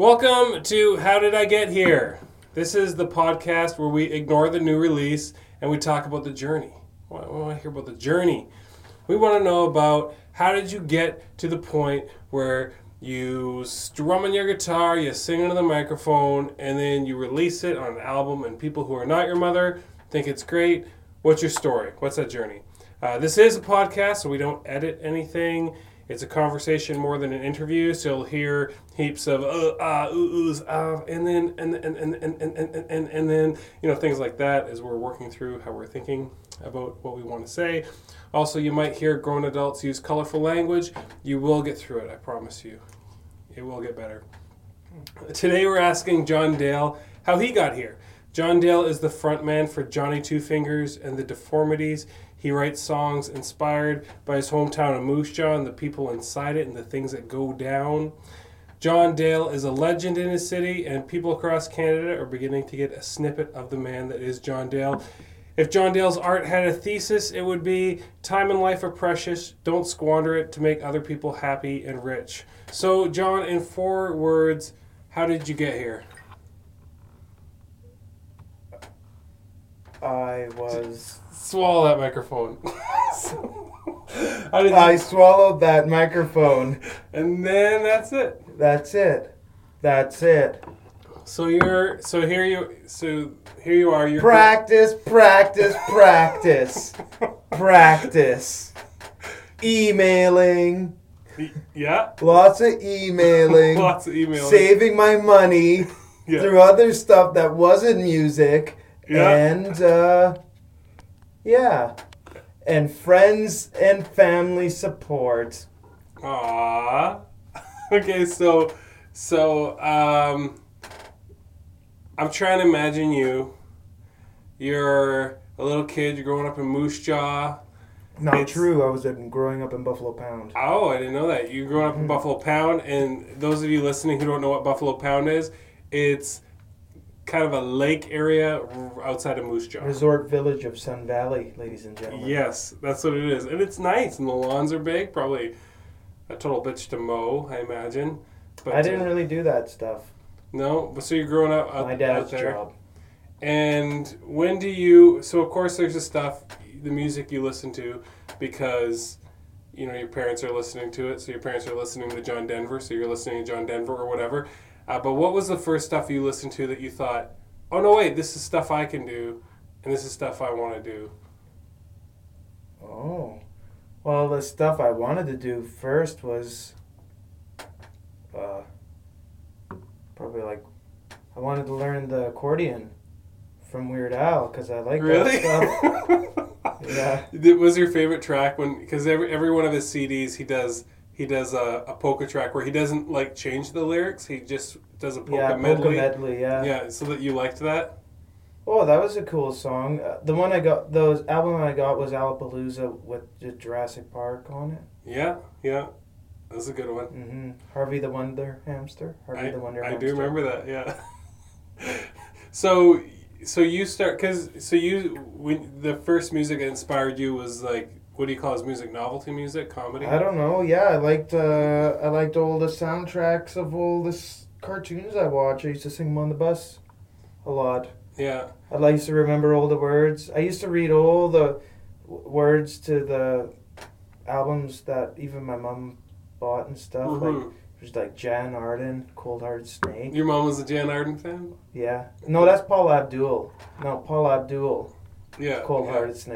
Welcome to How Did I Get Here? This is the podcast where we ignore the new release and we talk about the journey. We want to hear about the journey. We want to know about how did you get to the point where you strum on your guitar, you sing into the microphone, and then you release it on an album, and people who are not your mother think it's great. What's your story? What's that journey? Uh, this is a podcast, so we don't edit anything. It's a conversation more than an interview, so you'll hear heaps of uh, ah, ooh, oohs, ah, and then and and, and, and, and, and, and, and then you know things like that as we're working through how we're thinking about what we want to say. Also, you might hear grown adults use colorful language. You will get through it, I promise you. It will get better. Today we're asking John Dale how he got here. John Dale is the frontman for Johnny Two Fingers and the Deformities. He writes songs inspired by his hometown of Moose Jaw and the people inside it and the things that go down. John Dale is a legend in his city, and people across Canada are beginning to get a snippet of the man that is John Dale. If John Dale's art had a thesis, it would be time and life are precious. Don't squander it to make other people happy and rich. So, John, in four words, how did you get here? I was. Swallow that microphone. did I swallowed that microphone. and then that's it. That's it. That's it. So you're so here you so here you are. You're Practice, practice, practice. Practice. Emailing. yeah. Lots of emailing. Lots of email. Saving my money Yeah. through other stuff that wasn't music. Yeah. And, uh, yeah. And friends and family support. Aww. okay, so so um I'm trying to imagine you. You're a little kid, you're growing up in Moose Jaw. Not It's- true. I was in, growing up in Buffalo Pound. Oh, I didn't know that. You're growing up in Buffalo Pound, and those of you listening who don't know what Buffalo Pound is, it's kind of a lake area outside of Moose Jaw. Resort village of Sun Valley, ladies and gentlemen. Yes, that's what it is. And it's nice, and the lawns are big. Probably a total bitch to mow, I imagine. But I didn't uh, really do that stuff. No, but so you're growing up out, My out dad's there. job. And when do you? So of course, there's the stuff, the music you listen to, because you know your parents are listening to it. So your parents are listening to John Denver, so you're listening to John Denver or whatever. Uh, but what was the first stuff you listened to that you thought, oh no, wait, this is stuff I can do, and this is stuff I want to do? Oh. Well, the stuff I wanted to do first was uh, probably like I wanted to learn the accordion from Weird Al because I like really? that stuff. Yeah. It was your favorite track when because every every one of his CDs he does he does a, a polka track where he doesn't like change the lyrics. He just does a polka Yeah, polka medley. medley. Yeah. Yeah, so that you liked that. Oh, that was a cool song. Uh, the one I got, those album I got was Alapalooza with the Jurassic Park on it. Yeah, yeah, that's a good one. hmm Harvey the Wonder Hamster. Harvey I, the Wonder I Hamster. do remember that. Yeah. so, so you start because so you when the first music that inspired you was like what do you call his music? Novelty music, comedy. I don't know. Yeah, I liked uh, I liked all the soundtracks of all the s- cartoons I watched. I used to sing them on the bus a lot. Yeah, I like- used to remember all the words. I used to read all the w- words to the albums that even my mom bought and stuff. Like Mhm. there's like Jann Arden, Cold Hearted Snake. your mom was a Jann Arden fan. Yeah. No, that's Paula Abdul. No, Paula Abdul, Yeah, Cold yeah. Hearted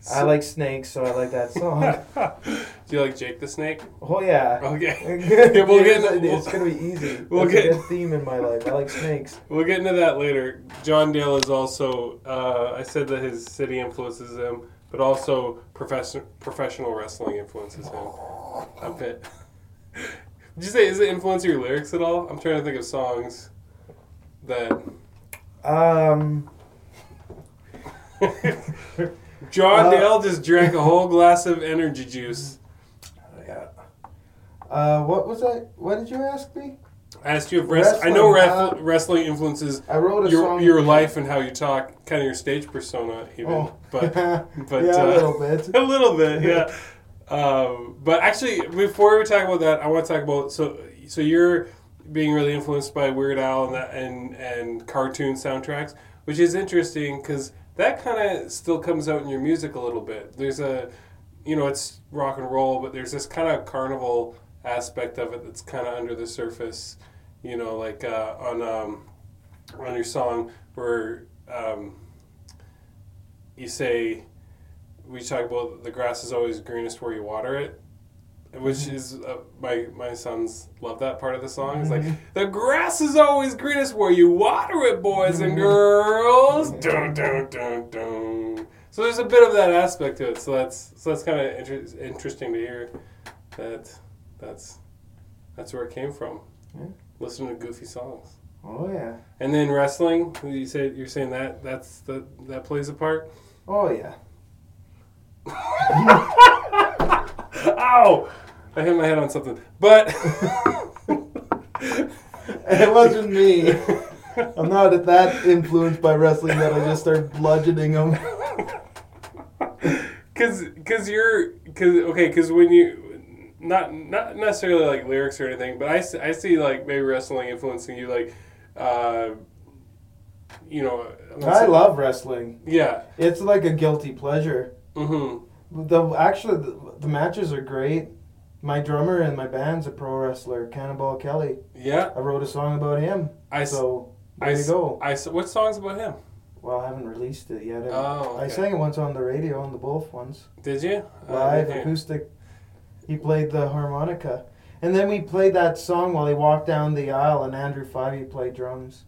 Snake. I like snakes, so I like that song. do you like Jake the Snake? oh yeah. Okay. Yeah, we'll get it's, into- it's gonna be easy. we'll That's get- a theme in my life. I like snakes. We'll get into that later. John Dale is also, uh, I said that his city influences him, but also profession, professional wrestling influences him a bit. Did you say, is it influencing your lyrics at all? I'm trying to think of songs that. Um, John Uh, Dale just drank a whole glass of energy juice. yeah. Uh, what was that? What did you ask me? I asked you if rest, I know Wrestling, ref, wrestling influences I wrote a your, song. your life and how you talk, kind of your stage persona, even. Oh. But but yeah, uh, a little bit. a little bit, yeah. Um, but actually, before we talk about that, I want to talk about so so you're being really influenced by Weird Al and that, and and cartoon soundtracks, which is interesting because that kind of still comes out in your music a little bit. There's a, you know, it's rock and roll, but there's this kind of carnival aspect of it that's kind of under the surface. You know, like uh, on um, on your song where um, you say we talk about the grass is always greenest where you water it which is uh, my my sons love that part of the song. It's like the grass is always greenest where you water it, boys and girls. Dun, dun, dun, dun. So there's a bit of that aspect to it. So that's so that's kind of inter- interesting to hear that that's that's where it came from. Yeah. Listening to goofy songs. Oh yeah. And then wrestling, you said you're saying that that's the that plays a part. Oh yeah. Ow! I hit my head on something. But It wasn't me. I'm not that influenced by wrestling that I just start bludgeoning them. cuz cuz you're cuz okay, cuz when you not not necessarily like lyrics or anything, but I, see- I see like maybe wrestling influencing you like uh you know, saying- love wrestling. Yeah. It's like a guilty pleasure. Mhm. The actually the, the matches are great. My drummer in my band's a pro wrestler, Cannonball Kelly. Yeah. I wrote a song about him. I So I there you s- go. I what songs about him? Well, I haven't released it yet. Oh, I sang it once on the radio on the Wolf once. Did you? Uh, Live okay. acoustic. He played the harmonica. And then we played that song while he walked down the aisle and Andrew Fivey played drums.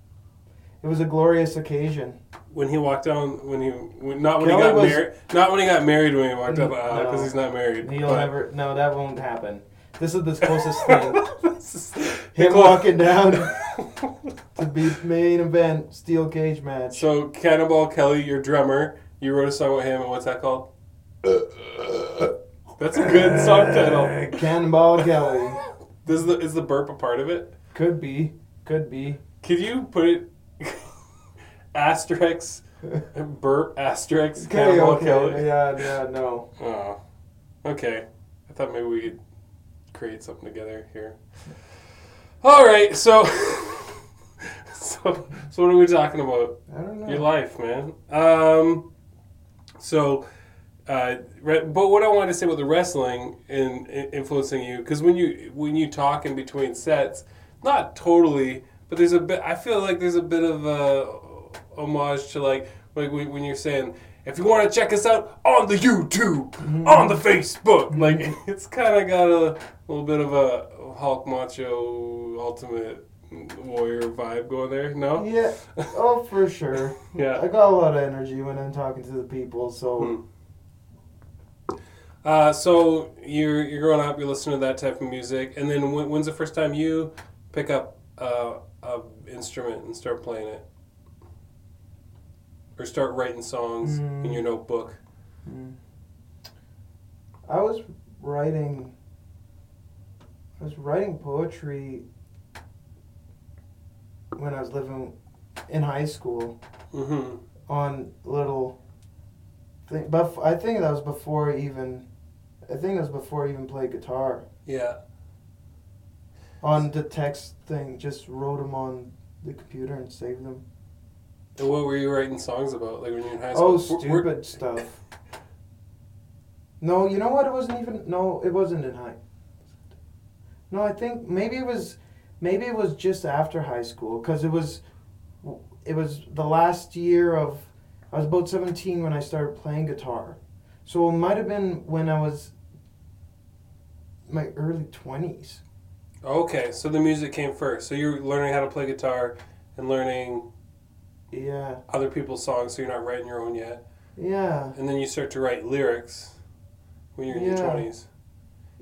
It was a glorious occasion. when he walked down when he when, not when Kelly he got was- married not when he got married when he walked up uh, No. because he's not married He'll but- never. No, that won't happen. This is the closest thing. This Him Nicole- walking down to be main event steel cage match. so cannonball kelly your drummer you wrote a song with him and what's that called that's a good song title Cannonball Kelly. Does the, is the burp a part of it Could be. Could be. could you put it asterisk burp asterisk Okay, cannonball okay. kelly Yeah, yeah, no. oh okay i thought maybe we could create something together here all right so so so what are we talking about I don't know. your life, man. Um, so, uh, re- but what I wanted to say about the wrestling and, and influencing you, because when you when you talk in between sets, not totally, but there's a bit. I feel like there's a bit of a homage to like like when when you're saying. If you want to check us out on the YouTube, on the Facebook, like it's kind of got a little bit of a Hulk Macho Ultimate Warrior vibe going there. No, Yeah. Oh, for sure. Yeah. I got a lot of energy when I'm talking to the people, so Hmm. Uh, so you're you're growing up, you're listening to that type of music, and then when, when's the first time you pick up uh, a instrument and start playing it, or start writing songs in Mm. your notebook? mm. I was writing. I was writing poetry when I was living in high school Mm-hmm. on little. Thing, but I think that was before even. I think that was before I even played guitar. Yeah. On the text thing, just wrote them on the computer and saved them. And what were you writing songs about, like when you were in high oh, school? Oh, Were- were- stupid stuff. No, you know what? It wasn't even. No, it wasn't in high. No, I think maybe it was, maybe it was just after high school because it was, it was the last year of. I was about seventeen when I started playing guitar, so it might have been when I was. My early twenties. Okay, so the music came first. So you're learning how to play guitar and learning Yeah, other people's songs, so you're not writing your own yet. yeah, And then you start to write lyrics when you're in your Yeah. twenties.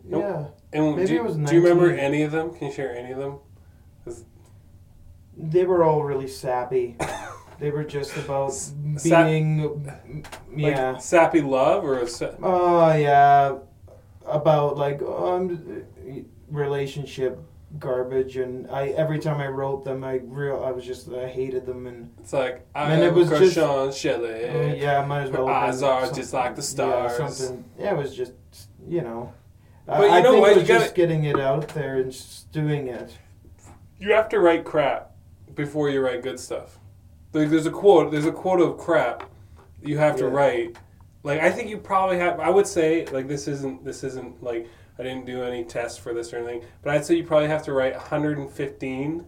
Yeah. And Maybe do, it was do you remember 19. any of them? Can you share any of them? They were all really sappy. They were just about sap- being, Like yeah. sappy love or a sa- Oh yeah, about like um, relationship garbage, and I every time I wrote them, I real I was just I hated them, and it's like I And it was a just- Shelley. uh, yeah, might as well. eyes are just like the Yeah, stars. something. Yeah, it was just you know. But you I, I know think what? it You was gotta- getting it out there and just doing it. you have to write crap before you write good stuff. Like there's a quote. There's a quote of crap you have to write. Like I think you probably have. I would say like this isn't this isn't like I didn't do any tests for this or anything, but I'd say you probably have to write 115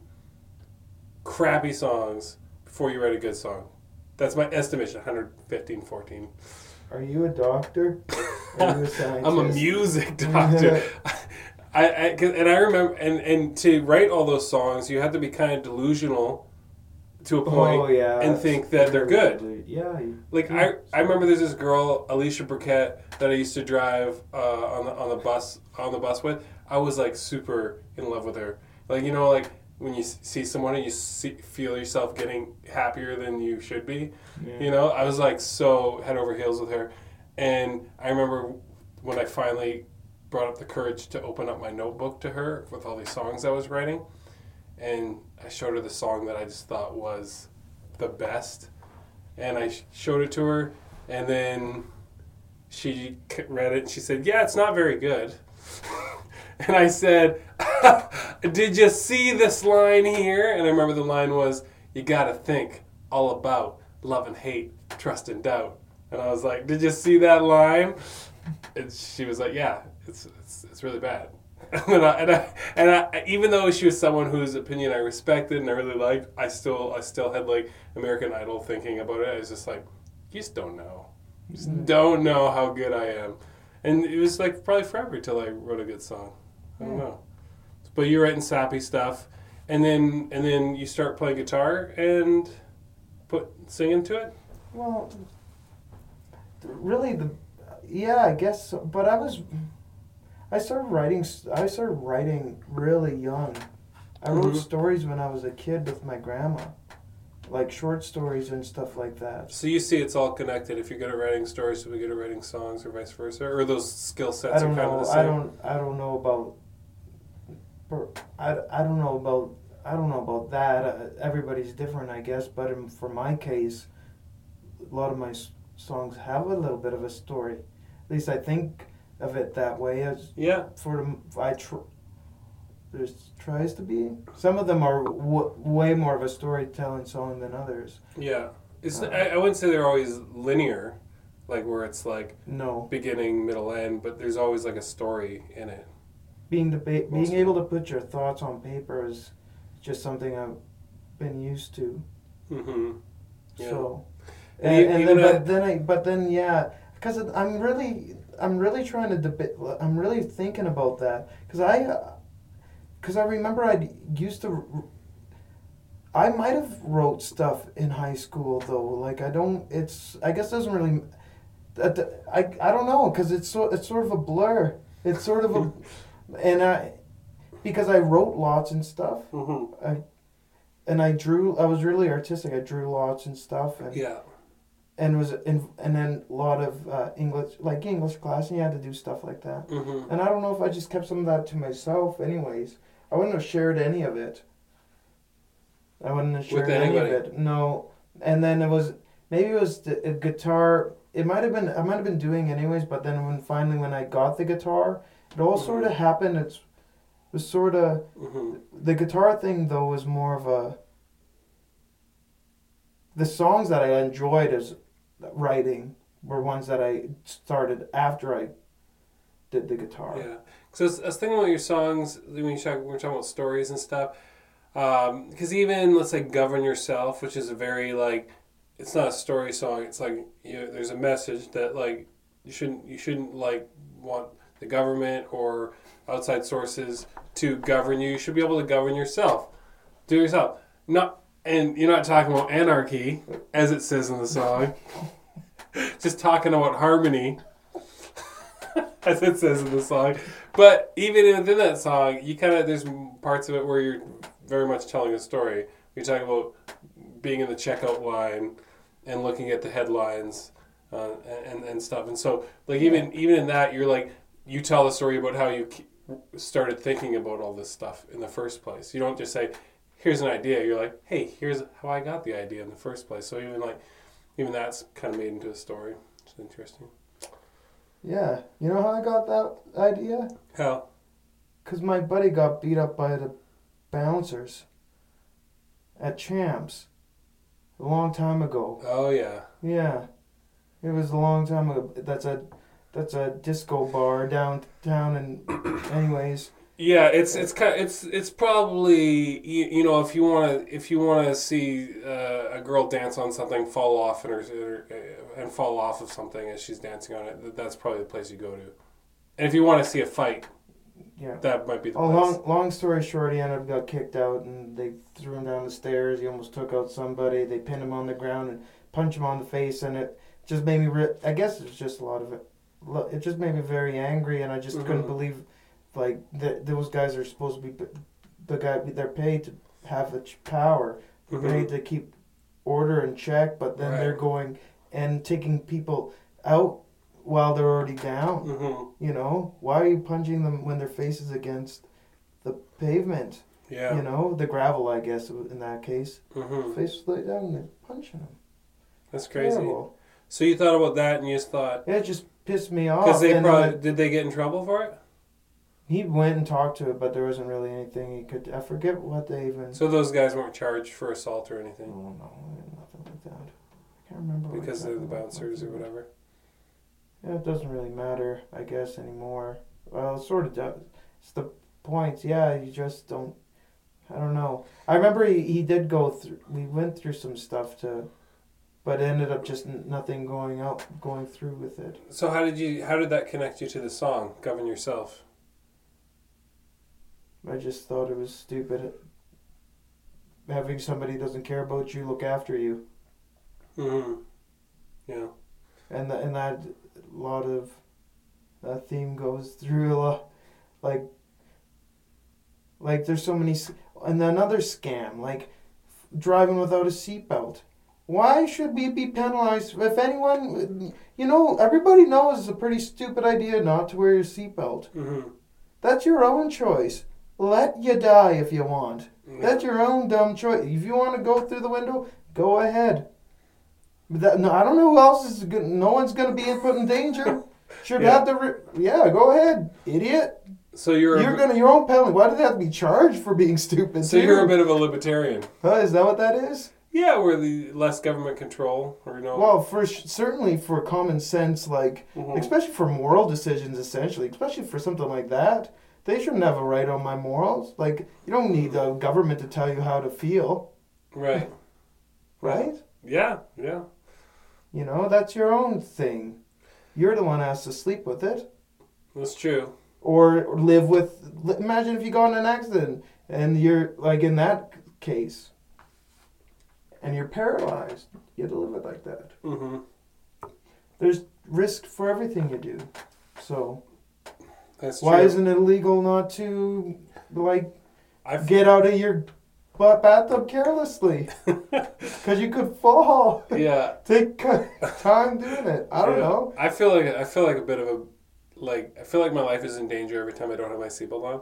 crappy songs before you write a good song. That's my estimation. 115, 14. Are you a doctor? Are you a scientist? I'm a music doctor. I, I and I remember and and to write all those songs, you have to be kind of delusional to a point Oh yeah. and think that they're good. Yeah. Like I, I remember there's this girl Alicia Burkett that I used to drive uh, on the on the bus on the bus with. I was like super in love with her. Like you know like when you see someone and you see, feel yourself getting happier than you should be. Yeah. You know, I was like so head over heels with her. And I remember when I finally brought up the courage to open up my notebook to her with all these songs I was writing. And I showed her the song that I just thought was the best. And I showed it to her. And then she read it and she said, Yeah, it's not very good. and I said, Did you see this line here? And I remember the line was, You gotta think all about love and hate, trust and doubt. And I was like, Did you see that line? And she was like, Yeah, it's, it's, it's really bad. and I, and, I, and I, even though she was someone whose opinion I respected and I really liked, I still I still had like American Idol thinking about it. I was just like, you just don't know, you just mm. don't know how good I am, and it was like probably forever till I wrote a good song. I don't Yeah. know, but you're writing sappy stuff, and then and then you start playing guitar and put singing to it. Well, really, the yeah, I guess. So, but I was, I started writing. I started writing really young. I wrote Mhm. stories when I was a kid with my grandma, like short stories and stuff like that. So you see, it's all connected. If you're good at writing stories, you'll be good at writing songs, or vice versa, or those skill sets are kind of know. the same. I don't. I don't know about. I, I don't know about. I don't know about that. Uh, everybody's different, I guess. But in, for my case, a lot of my s- songs have a little bit of a story. At least I think of it that way. As Yeah. sort of I tr- there's tries to be. Some of them are w- way more of a storytelling song than others. Yeah, it's. Uh, I, I wouldn't say they're always linear, like where it's like No, beginning, middle, end, but there's always like a story in it. being the ba- being Mostly. able to put your thoughts on paper is just something I've been used to. Mm-hmm. Yeah. So, And and, and then, but then I, but then yeah, because I'm really, I'm really trying to debate. I'm really thinking about that because I, because I remember I used to. I might have wrote stuff in high school though. Like I don't. It's I guess it doesn't really. that- I I don't know because it's so it's sort of a blur. It's sort of a, and I, because I wrote lots and stuff Mm-hmm. and I drew. I was really artistic. I drew lots and stuff, and Yeah. And was in, and then a lot of uh, English, like English class, and you had to do stuff like that. Mm-hmm. And I don't know if I just kept some of that to myself. Anyways, I wouldn't have shared any of it. I wouldn't have shared any of it. No. And then it was maybe it was the a guitar. It might have been I might have been doing anyways. But then when finally when I got the guitar, it all sort of happened. It's it was sort of Mm-hmm. the guitar thing though was more of a the songs that I enjoyed as writing were ones that I started after I did the guitar. Yeah. because I was, thinking about your songs when you talk, we're talking about stories and stuff. Um, because even let's say "Govern Yourself," which is a very like, it's not a story song. It's like you there's a message that like you shouldn't you shouldn't like want the government or outside sources to govern you. You should be able to govern yourself. Do yourself. Not and you're not talking about anarchy as it says in the song. Just talking about harmony as it says in the song. But even within that song, you kind of there's parts of it where you're very much telling a story. You're talking about being in the checkout line and looking at the headlines uh, and and stuff. And so, like even even in that, you're like you tell the story about how you started thinking about all this stuff in the first place. You don't just say, "Here's an idea." You're like, "Hey, here's how I got the idea in the first place." So even like even that's kind of made into a story. It's interesting. Yeah. You know how I got that idea? How? Because my buddy got beat up by the bouncers at Champs a long time ago. Oh yeah. Yeah, it was a long time ago. That's a that's a disco bar downtown. And anyways, Yeah, it's it's kind it's it's probably you, you know if you want to if you want to see uh, a girl dance on something fall off and her, and fall off of something as she's dancing on it, that's probably the place you go to. And if you want to see a fight, yeah. that might be the Oh, place. long long story short, he ended up got kicked out, and they threw him down the stairs. He almost took out somebody. They pinned him on the ground and punched him on the face, and it just made me. Re- I guess it's just a lot of it. It just made me very angry, and I just couldn't Mhm. believe, like that those guys are supposed to be the guy. They're paid to have the power. They're Mhm. paid to keep order and check, but then they're going and taking people out while they're already down. hmm You know, why are you punching them when their face is against the pavement? Yeah. You know, the gravel, I guess, in that case. hmm Face was laid down and they're punching them. That's crazy. Terrible. So you thought about that and you just thought It just pissed me off. because they probably then did they get in trouble for it? He went and talked to it, but there wasn't really anything he could. I forget what they even. So those guys weren't charged for assault or anything. oh no, nothing like that. I can't remember. because they're the bouncers or whatever. Yeah, it doesn't really matter, I guess, anymore. Well, it sort of does. It's the points. Yeah, you just don't. I don't know. I remember he, he did go through. We went through some stuff to, but ended up just nothing going out, going through with it. So how did you how did that connect you to the song "Govern Yourself"? I just thought it was stupid. Having somebody who doesn't care about you look after you, hmm Yeah. and th- and that lot of that theme goes through a lot, like. Like there's so many, and another scam like driving without a seatbelt. Why should we be penalized? If anyone, you know, everybody knows it's a pretty stupid idea not to wear your seatbelt. hmm That's your own choice. Let you die if you want. That's your own dumb choice. If you want to go through the window, go ahead. But that, no, I don't know who else is good. No one's going to be put in danger. Should Yeah. have the. Re- yeah, go ahead, idiot. So you're You're a, gonna your own penalty. Why do they have to be charged for being stupid? so too? you're a bit of a libertarian. Huh, is that what that is? Yeah, where the less government control or you know. Well, for certainly for common sense, like Mhm. especially for moral decisions, essentially, especially for something like that, they shouldn't have a right on my morals. Like you don't need the government to tell you how to feel, right. right? Yeah. Yeah. You know that's your own thing. You're the one has to sleep with it That's true. or live with. Imagine if you got in an accident and you're like in that case, and you're paralyzed. You have to live it like that. hmm There's risk for everything you do. So That's why true. isn't it illegal not to like I get out of your butt bathtub carelessly? Because you could fall. yeah. Take time doing it. I don't Yeah. know. I feel like I feel like a bit of a like I feel like my life is in danger every time I don't have my seatbelt on.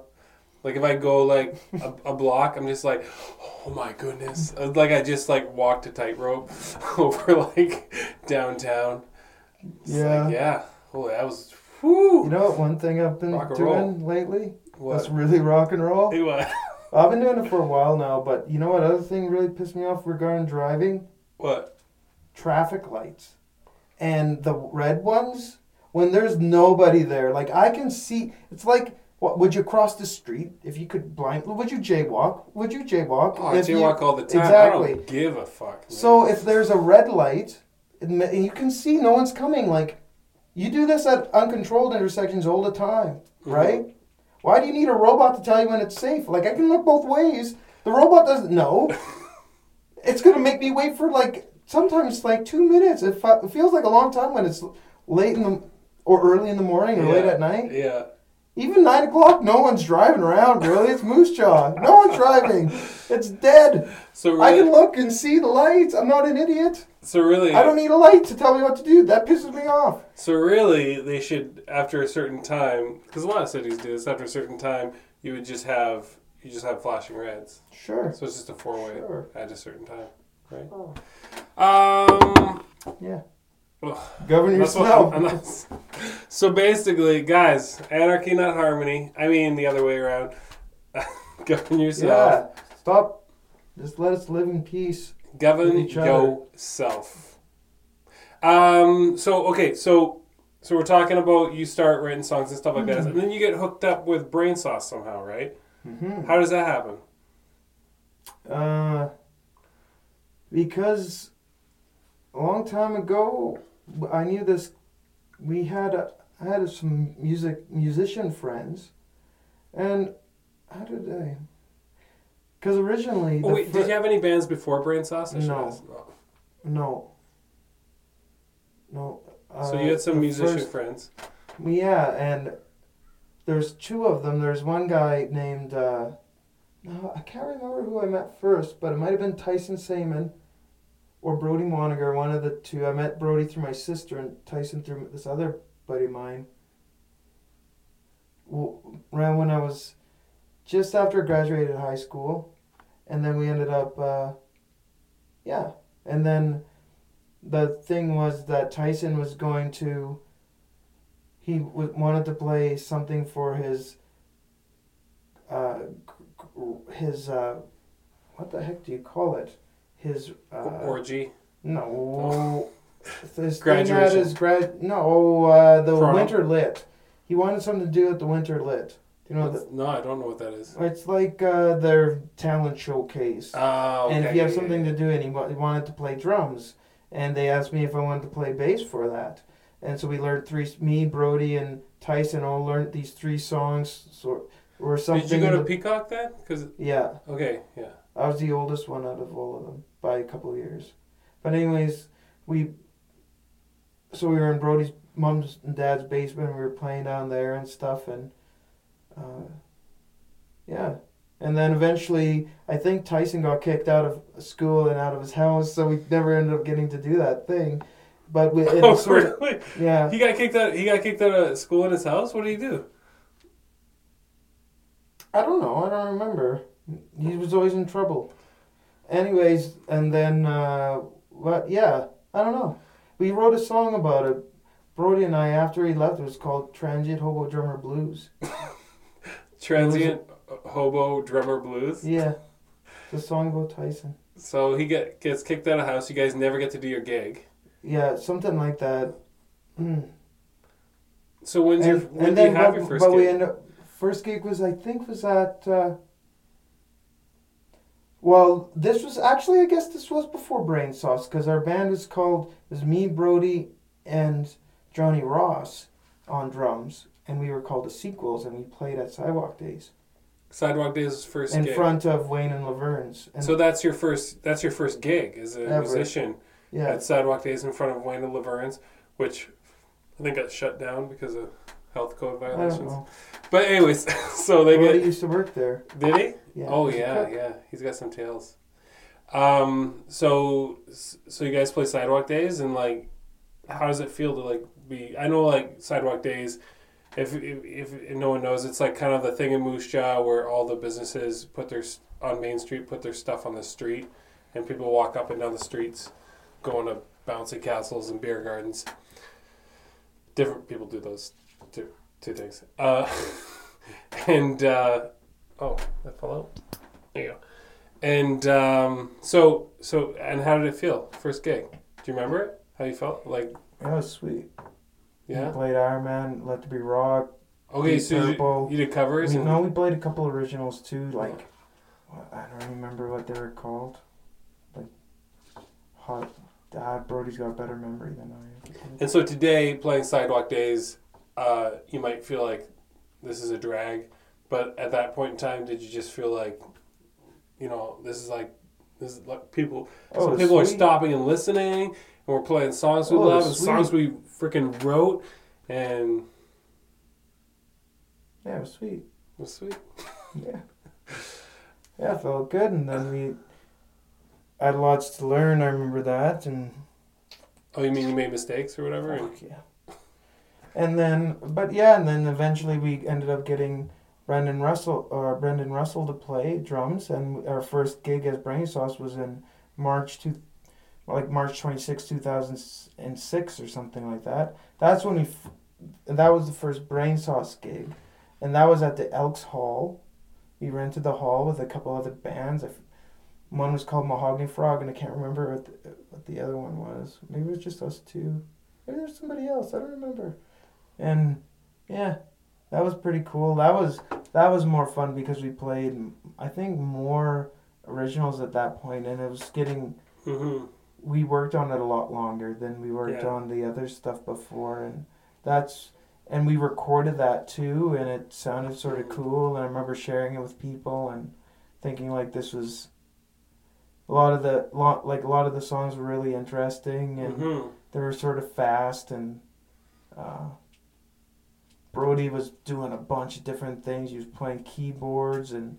Like if I go like a, a block, I'm just like, oh my goodness! Uh, Like I just like walked a tightrope over like downtown. It's Yeah. like, yeah. Oh, that was. Whew. You know what? One thing I've been doing lately. That's really rock and roll. What? I've been doing it for a while now, but you know what other thing really pissed me off regarding driving? What? Traffic lights. And the red ones, when there's nobody there, like I can see, it's like, what, would you cross the street if you could blind, would you jaywalk? Would you jaywalk? Oh, I if you- jaywalk all the time. I Exactly. don't give a fuck. man. So if there's a red light, and you can see no one's coming, like, you do this at uncontrolled intersections all the time, Mhm. right? Why do you need a robot to tell you when it's safe? Like I can look both ways. The robot doesn't know. it's gonna make me wait for like sometimes like two minutes. It, fe- it feels like a long time when it's late in the or early in the morning or late at night. Yeah. Even nine o'clock, no one's driving around. Really, it's Moose Jaw. No one's driving. It's dead. So I can look and see the lights. I'm not an idiot. so really, I don't need a light to tell me what to do. That pisses me off. So really, they should after a certain time, because a lot of cities do this. After a certain time, you would just have you just have flashing reds. Sure. So it's just a four way Sure. at a certain time, right? Oh. Um, Yeah. Govern that's what yourself. I'm- I'm not- so basically, guys, anarchy, not harmony. I mean the other way around. Govern yourself. Yeah. Stop. Just let us live in peace. Govern With each other. yourself. Um. So okay. So so we're talking about you start writing songs and stuff like that, Mm-hmm. and then you get hooked up with Brain Sauce somehow, right? hmm How does that happen? Uh, because a long time ago, I knew this. We had a, I had some music musician friends, and how did I? Because originally, Oh wait, fir- did you have any bands before Brain should No. Oh. no, no. So uh, you had some musician first- friends. Yeah, and there's two of them. There's one guy named uh, no, I can't remember who I met first, but it might have been Tyson Saman or Brody Moniger, one of the two. I met Brody through my sister and Tyson through this other buddy of mine. Around when I was just after I graduated high school, and then we ended up, uh, yeah, and then the thing was that Tyson was going to he w- wanted to play something for his uh, his uh, what the heck do you call it? His uh, Orgy. no, his thing at Graduation. his grad no uh, the Prom. winter lit. He wanted something to do at the winter lit. Do you know What's- no, I don't know what that is. it's like uh, their talent showcase. Oh, okay. And if you have something to do, and he, wa- he wanted to play drums, and they asked me if I wanted to play bass for that, and so we learned three. Me, Brody, and Tyson all learned these three songs, so or something. Did you go to Peacock then? Because yeah, okay, yeah. I was the oldest one out of all of them by a couple of years. But anyways, we. So we were in Brody's mom's and dad's basement. We were playing down there and stuff, and. Uh, yeah. And then eventually, I think Tyson got kicked out of school and out of his house, so we never ended up getting to do that thing. But we, it Oh, sort of, really? yeah, He got kicked out. He got kicked out of school in his house. What did he do? I don't know. I don't remember. He was always in trouble. Anyways, and then uh, what? Yeah, I don't know. We wrote a song about it. Brody and I, after he left, it was called "Transient Hobo Drummer Blues." Transient hobo drummer blues. Yeah, the song about Tyson. So he get gets kicked out of house. You guys never get to do your gig. Yeah, something like that. Mm. So when's your when and do you have your first but gig? we end up first gig was I think was at. Uh, well, this was actually I guess this was before Brain Sauce because our band was called was me Brody and Johnny Ross on drums and we were called the Sequels and we played at Sidewalk Days Sidewalk Days' first in gig. front of Wayne and Laverne's. And so that's your first. That's your first gig as a Ever. musician yeah, at Sidewalk Days in front of Wayne and Laverne's, which I think got shut down because of health code I don't violations. know. But anyways, so they Brody get. used to work there. Did he? Yeah. oh a yeah, cook. yeah. He's got some tales. Um. So so you guys play Sidewalk Days and like, how does it feel to like be? I know like Sidewalk Days. If, if, if no one knows, it's like kind of the thing in Moose Jaw where all the businesses put their s- on Main Street put their stuff on the street, and people walk up and down the streets, going to bouncy castles and beer gardens. Different people do those two two things. Uh, and uh, oh, that fell out. There you go. And um, so so and how did it feel? First gig. Do you remember it? How you felt? Like That was sweet. yeah. We played Iron Man, Let There Be Rock. Okay, Deep so you, Purple. you did covers We, and no, we played a couple originals too. Like, I don't remember what they were called. Like, hot. Ah, Brody's got a better memory than I. and so today playing Sidewalk Days, uh, you might feel like this is a drag, but at that point in time, did you just feel like, you know, this is like this is like people. Oh, some people are stopping and listening, and we're playing songs we Oh, love and sweet. songs we freaking wrote, and Yeah, it was sweet. it was sweet. Yeah. Yeah, it felt good, and then we had lots to learn. I remember that, and Oh, you mean you made mistakes or whatever? And, yeah. And then, but yeah, and then eventually we ended up getting Brendan Russell or Brendan Russell to play drums, and our first gig as Brain Sauce was in March two, like March twenty sixth, two thousand and six, or something like that. That's when we, f- that was the first Brain Sauce gig, and that was at the Elks Hall, we rented the hall with a couple other bands. One was called Mahogany Frog, and I can't remember what the, what the other one was. Maybe it was just us two. Maybe there's somebody else. I don't remember. And yeah, that was pretty cool. That was that was more fun because we played, I think, more originals at that point, and it was getting. Mm-hmm. We worked on it a lot longer than we worked Yeah. on the other stuff before, and that's and we recorded that too, and it sounded sort of cool. And I remember sharing it with people and thinking like this was. A lot of the lot like a lot of the songs were really interesting and Mm-hmm. they were sort of fast and uh, Brody was doing a bunch of different things. He was playing keyboards and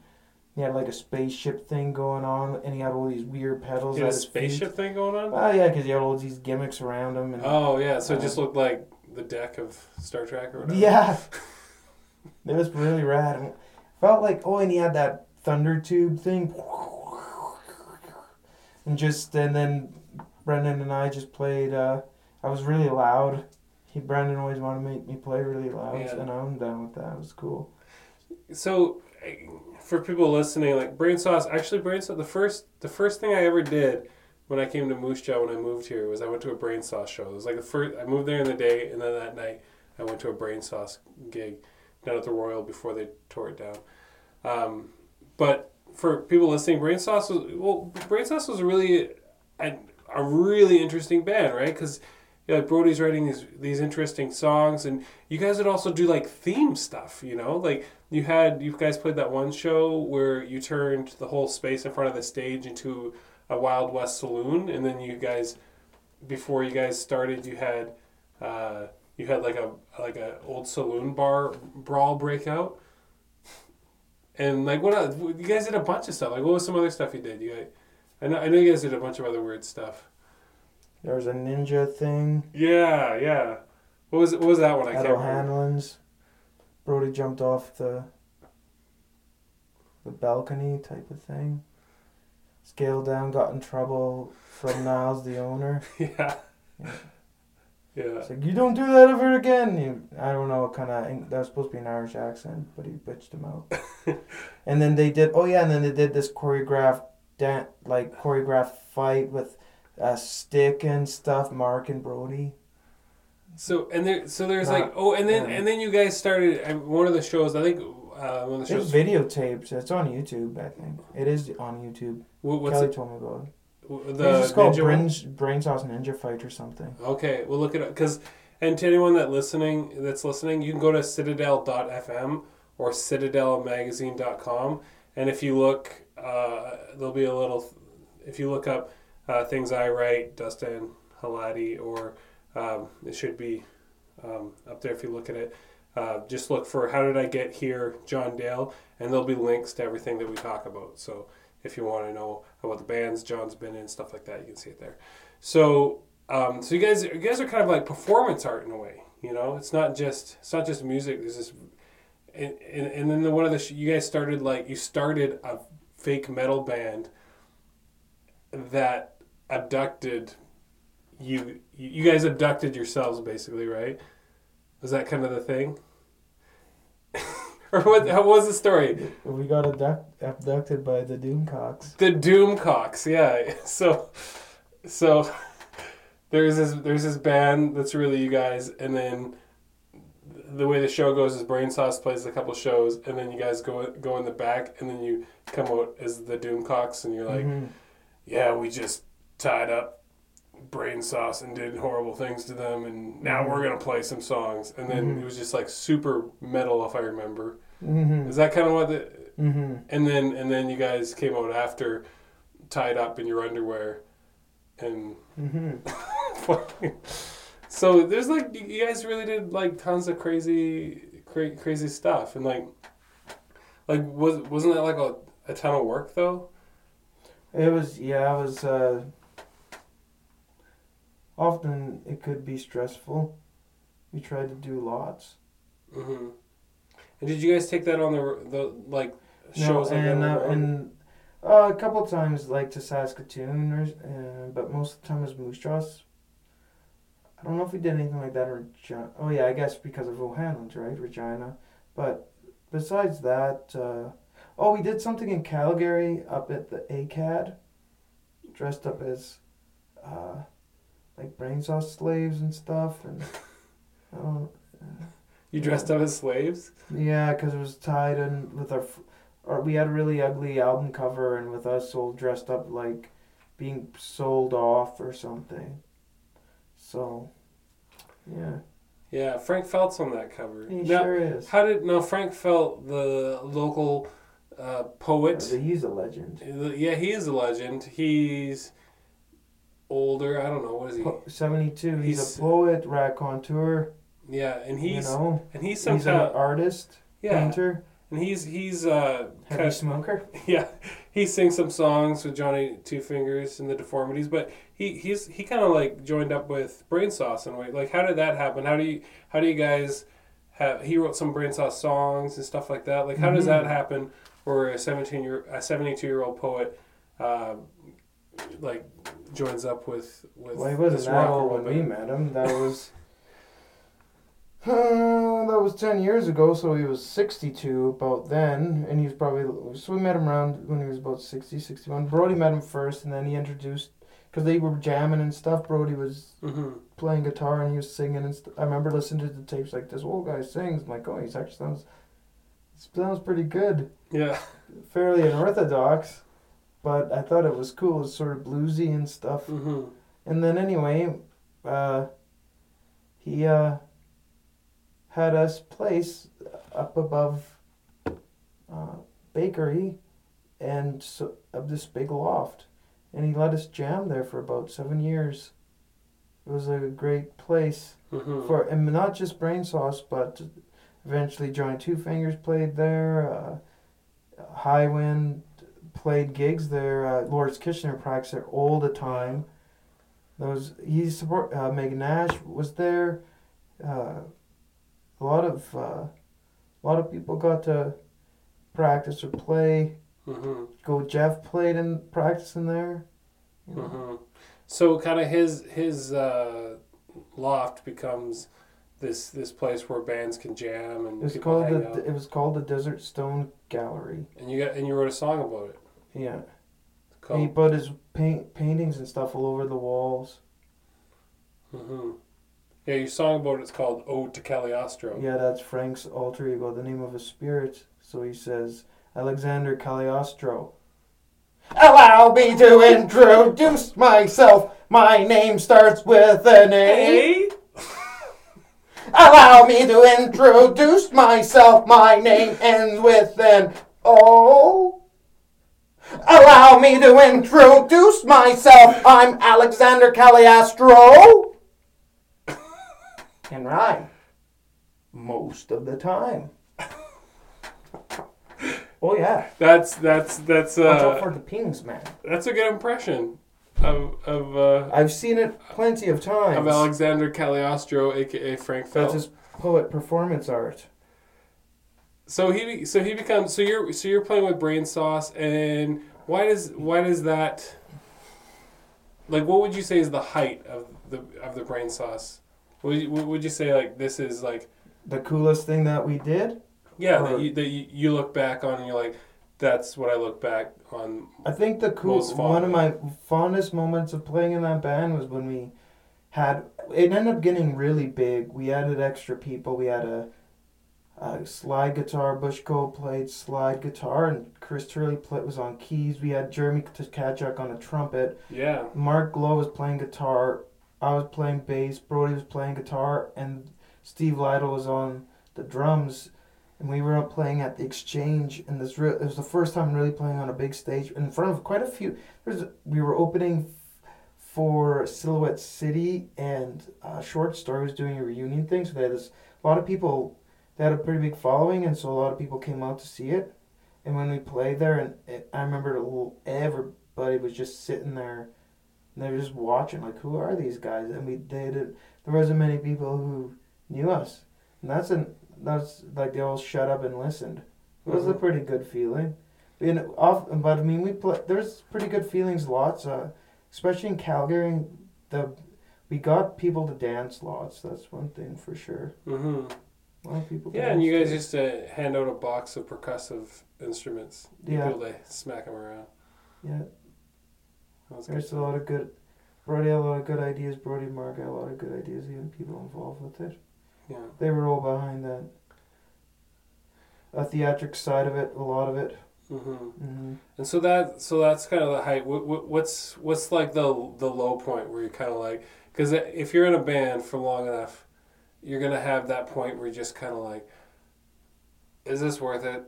he had like a spaceship thing going on and he had all these weird pedals. You had a his feet. spaceship thing going on? Oh yeah, because he had all these gimmicks around him and Oh yeah, so it Uh, just looked like the deck of Star Trek or whatever. yeah, it was really rad. And felt like oh, and he had that thunder tube thing, and just and then Brendan and I just played. Uh, I was really loud. He Brendan always wanted to make me play really loud, Yeah. and I'm down with that. It was cool. So, for people listening, like brain sauce, actually brain sauce. The first, the first thing I ever did when I came to Moose Jaw when I moved here was I went to a brain sauce show. It was like the first. I moved there in the day, and then that night I went to a brain sauce gig down at the Royal before they tore it down. Um, but for people listening, brain sauce was well, brain sauce was really a, a really interesting band, right? Because yeah, like Brody's writing these these interesting songs, and you guys would also do like theme stuff, you know, like you had you guys played that one show where you turned the whole space in front of the stage into a Wild West saloon, and then you guys before you guys started, you had uh, you had like a like a old saloon bar brawl breakout, and like what else? you guys did a bunch of stuff. Like what was some other stuff you did? You guys, I know I know you guys did a bunch of other weird stuff. There was a ninja thing Yeah, yeah. What was what was that one? I at can't. O'Hanlon's. Brody jumped off the the balcony type of thing. Scaled down, got in trouble from Niles, the owner. Yeah. Yeah. Yeah. It's like you don't do that ever again. You, I don't know what kind of that was supposed to be an Irish accent, but he bitched him out. and then they did. Oh yeah, and then they did this choreographed dan like choreographed fight with a stick and stuff. Mark and Brody. So and there, so there's Uh, like oh, and then yeah. and then you guys started uh, one of the shows. I think uh, one of the It's shows. videotaped. It's on YouTube. I think it is on YouTube. What, what's Kelly it, told me about it. The it's called? Brain, Brain Sauce Ninja Fight or something. Okay, we'll look it up because and to anyone that listening that's listening, you can go to citadel.fm or citadelmagazine.com and if you look, uh, there'll be a little. If you look up uh, things I write, Dustin Halati, or um, it should be um, up there if you look at it. Uh, just look for how did I get here, John Dale, and there'll be links to everything that we talk about. So if you want to know about the bands John's been in, stuff like that, you can see it there. So um, so you guys you guys are kind of like performance art in a way. You know, it's not just it's not just music. There's this, and and, and then the one of the you guys started like you started a fake metal band that abducted you. You guys abducted yourselves basically, right? Was that kind of the thing? or what? How was the story? We got abduct, abducted by the Doomcocks. The Doomcocks, yeah. So, so there's this there's this band that's really you guys, and then the way the show goes is Brain Sauce plays a couple shows, and then you guys go go in the back, and then you come out as the Doomcocks, and you're like, Mhm. yeah, we just tied up Brain Sauce and did horrible things to them, and now we're gonna play some songs, and then Mhm. it was just like super metal, if I remember. Mhm. Is that kind of what the Mhm. and then and then you guys came out after, tied up in your underwear, and Mhm. so there's like you guys really did like tons of crazy, cra- crazy stuff, and like, like was wasn't that like a, a ton of work though? It was yeah. It was. Uh, often it could be stressful. We tried to do lots. hmm And did you guys take that on the the like No, shows like and uh, and uh, a couple times like to Saskatoon, or, uh, but most of the time it was Moose Jaws. I don't know if we did anything like that or Regina. Oh yeah, I guess because of O'Hanlon's right, Regina. But besides that, uh, Oh, we did something in Calgary up at the ACAD, dressed up as, uh, like brain sauce slaves and stuff, and I don't. You dressed up as slaves? Yeah, because it was tied in with our, or we had a really ugly album cover, and with us all dressed up like being sold off or something. So, yeah, Yeah, Frank Felt's on that cover. he Now, sure is. How did no Frank Felt, the local uh, poet? He's a legend. Yeah, he is a legend. He's older. I don't know what is he. Po- Seventy-two. He's, He's- a poet, raconteur. Yeah, and he's you know, and he's some he's an kind of artist, yeah, painter, and he's he's uh heavy kind smoker. yeah he sings some songs with Johnny Two Fingers and the Deformities, but he he's he kind of like joined up with Brain Sauce and way like how did that happen? How do you how do you guys have? He wrote some Brain Sauce songs and stuff like that. Like how does Mhm. that happen? Or a seventeen year a seventy two year old poet. Uh, like joins up with with Well, he wasn't that old when we met him. That was. Uh, that was 10 years ago, so he was 62 about then, and he was probably. So we met him around when he was about 60, 61. Brody met him first, and then he introduced. Because they were jamming and stuff, Brody was Mm-hmm. playing guitar and he was singing and st- I remember listening to the tapes like this old guy sings. I'm like, oh, he actually sounds. Sounds pretty good. Yeah. Fairly unorthodox, but I thought it was cool. It's sort of bluesy and stuff. Mm-hmm. And then anyway, uh, he uh, had us place up above uh, bakery and so, of this big loft, and he let us jam there for about seven years. It was a great place Mm-hmm. for and not just brain sauce, but eventually Johnny Two Fingers played there. Uh, High Wind played gigs there. Uh, Lawrence Kitchener practiced there all the time. Those he support uh, Megan Nash was there. Uh, a lot of uh, a lot of people got to practice or play. Mm-hmm. Go Jeff played in practicing there. You know. Mm-hmm. So kind of his his uh, loft becomes this this place where bands can jam and It was called the out. it was called the Desert Stone Gallery. and you got and you wrote a song about it. Yeah. Called, He put his paint paintings and stuff all over the walls. hmm Yeah, your song about it's called "Ode to Cagliostro." Yeah, that's Frank's alter ego, the name of a spirit. So he says, Alexander Cagliostro. Allow me to introduce myself. My name starts with an A. Allow me to introduce myself. My name ends with an O. Allow me to introduce myself. I'm Alexander Cagliostro. And rhyme. Most of the time. Oh yeah. that's that's that's uh Watch out for the pings, man. that's a good impression of of uh, I've seen it plenty of times. of Alexander Cagliostro, aka Frank That's his poet performance art. So he so he becomes so you're so you're playing with brain sauce and why does why does that like what would you say is the height of the of the brain sauce? Would you, would you say like this is like The coolest thing that we did. yeah Or- that you, that you, you look back on and you're like that's what I look back on. I think the cool one of my fondest moments of playing in that band was when we had it ended up getting really big. We added extra people. We had a, a slide guitar. Bushko played slide guitar, and Chris Turley play, was on keys. We had Jeremy Tkachuk on a trumpet. Yeah. Mark Glow was playing guitar. I was playing bass. Brody was playing guitar, and Steve Lytle was on the drums. And we were playing at the Exchange, and this re- it was the first time really playing on a big stage in front of quite a few. There's we were opening f- for Silhouette City, and uh, Short Story was doing a reunion thing, so they had this a lot of people. They had a pretty big following, and so a lot of people came out to see it. And when we played there, and it, I remember everybody was just sitting there and they were just watching, like, who are these guys? And we they did. There wasn't many people who knew us, and that's an that's like they all shut up and listened. It was a Mhm. pretty good feeling. And off, but I mean, we play. There's pretty good feelings, lots. Uh, especially in Calgary, the we got people to dance lots. That's one thing for sure. Mm-hmm. A lot of people. Yeah, and you guys used to hand out a box of percussive instruments. Yeah. People to smack them around. Yeah, good. there's a lot of good. Brody had a lot of good ideas. Brody and Mark had a lot of good ideas. Even people involved with it. Yeah. They were all behind that. A theatric side of it, a lot of it. hmm hmm And so that so that's kind of the height. What, what, what's what's like the the low point where you're kind of like because if you're in a band for long enough, you're gonna have that point where you're just kind of like, is this worth it?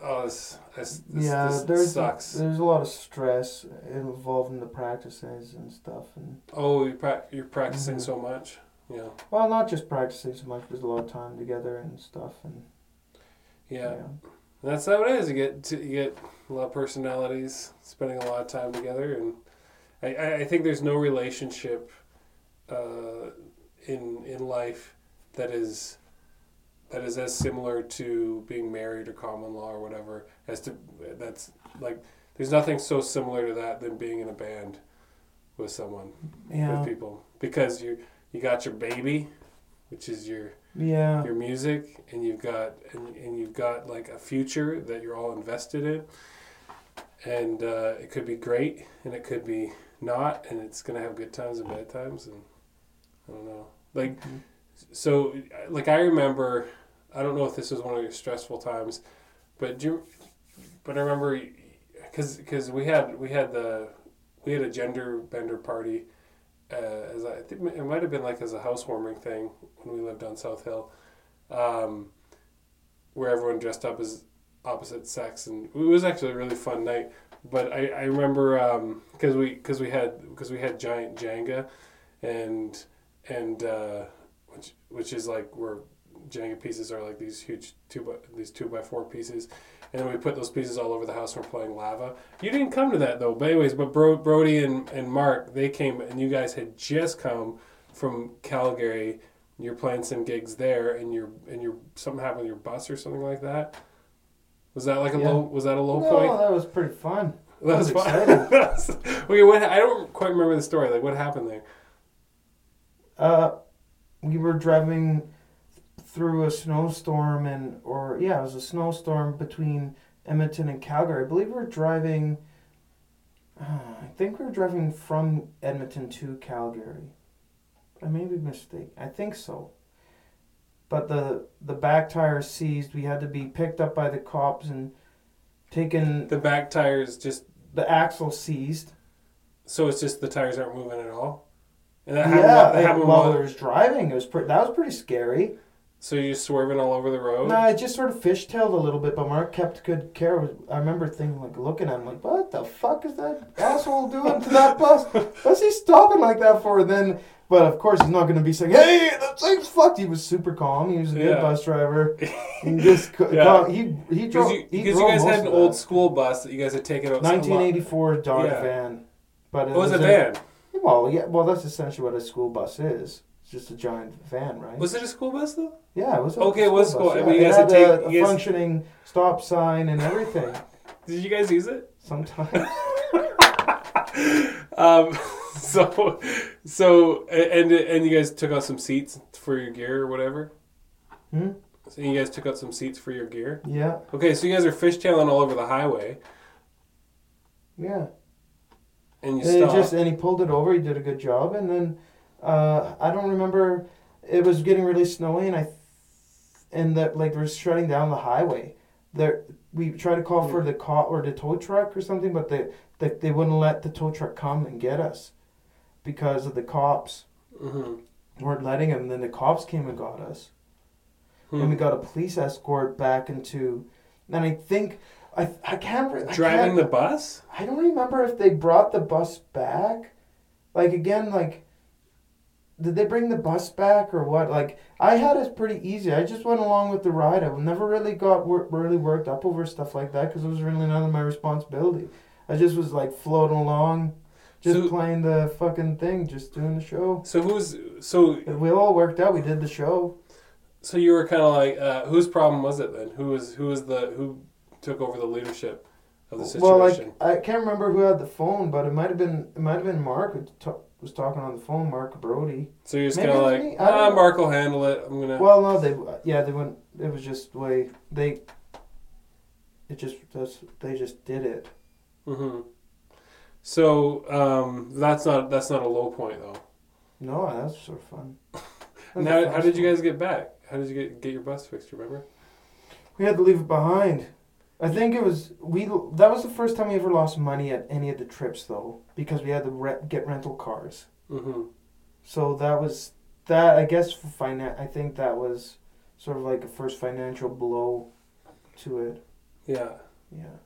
Oh, this this, this, yeah, this there's sucks. there's a lot of stress involved in the practices and stuff, and oh, you pra- you're practicing Mhm. so much. Yeah, well, not just practicing so much. There's a lot of time together and stuff, and yeah. And that's how it is. You get to, you get a lot of personalities spending a lot of time together, and I, I, I think there's no relationship uh, in in life that is that is as similar to being married or common law or whatever as to that's like there's nothing so similar to that than being in a band with someone yeah, with people. Because you you got your baby which is your yeah, your music and you've got and, and you've got like a future that you're all invested in. And uh, it could be great and it could be not and it's gonna have good times and bad times and i don't know like Mhm. so like i remember i don't know if this was one of your stressful times but do you, but i remember because because we had we had the we had a gender bender party uh, as I, I think it might have been like as a housewarming thing when we lived on South Hill, um, where everyone dressed up as opposite sex, and it was actually a really fun night. But I, I remember because we because we had because we had giant Jenga, and and uh, which which is like where Jenga pieces are like these huge two by these two by four pieces, and then we put those pieces all over the house. and We're playing lava. You didn't come to that though, but anyways, but Bro, Brody and, and Mark they came, and you guys had just come from Calgary. You're playing some gigs there, and you're and you're something happened with your bus or something like that. Was that like a Yeah. low? Was that a low no, point? that was pretty fun. That was was fun. okay, what I don't quite remember the story. Like what happened there? Uh, we were driving through a snowstorm and or yeah, it was a snowstorm between Edmonton and Calgary. I believe we were driving. Uh, I think we were driving from Edmonton to Calgary. I may be mistaken. I think so. But the the back tire seized. We had to be picked up by the cops and taken. The back tires just The axle seized. so it's just the tires aren't moving at all. And that yeah, happened, it- while while- we was driving, it was pretty. That was pretty scary. so you're swerving all over the road. No, I just sort of fishtailed a little bit, but Mark kept good care. of I remember thinking, like, looking at him, like, what the fuck is that asshole doing to that bus? What's he stopping like that for? Then, but of course, he's not going to be saying, hey, that thing's fucked. He was super calm. He was a good bus driver. He just, Yeah. he, he drove. because you drove guys had an old school bus that you guys had taken out. 1984 Dodge Yeah. van. But It was a van. Well, yeah, well, that's essentially what a school bus is. It's just a giant van, right? Was it a school bus though? Yeah, it was. A Okay, it was school bus, yeah. mean, you It guys had had a, take- a you guys- functioning stop sign and everything. Did you guys use it? Sometimes. Um, so, so and and you guys took out some seats for your gear or whatever. Hmm? So you guys took out some seats for your gear. Yeah, Okay, so you guys are fishtailing all over the highway, yeah. And you And, just and he pulled it over. He did a good job. And then uh, I don't remember. It was getting really snowy, and I and that like we're shutting down the highway. There, we tried to call for the cop or the tow truck or something, but they, they they wouldn't let the tow truck come and get us because of the cops hmm weren't letting him. Then the cops came and got us. Hmm. and we got a police escort back into and i think i i can't I Driving the can't, bus. i don't remember if they brought the bus back. Like again like did they bring the bus back or what? Like i had it pretty easy. I just went along with the ride. I never really got wor- really worked up over stuff like that because it was really none of my responsibility. I just was like floating along just So- playing the fucking thing just doing the show. So who's so we all worked out. We did the show. So you were kind of like uh, whose problem was it then? Who was who was the who took over the leadership of the situation. Well, like I can't remember who had the phone, but it might have been it might have been Mark who ta- was talking on the phone. Mark Brody. so you're just kind of like. Ah, know." Mark will handle it. I'm gonna. Well, no, they yeah they went. It was just the way they. It just that's they just did it. hmm So um, that's not that's not a low point though. No, that's sort of fun. And how, the how did you guys get back? How did you get get your bus fixed? Remember? We had to leave it behind. I think it was we. That was the first time we ever lost money at any of the trips, though, because we had to re- get rental cars. hmm So that was that. I guess for finan- I think that was sort of like a first financial blow to it. Yeah. Yeah.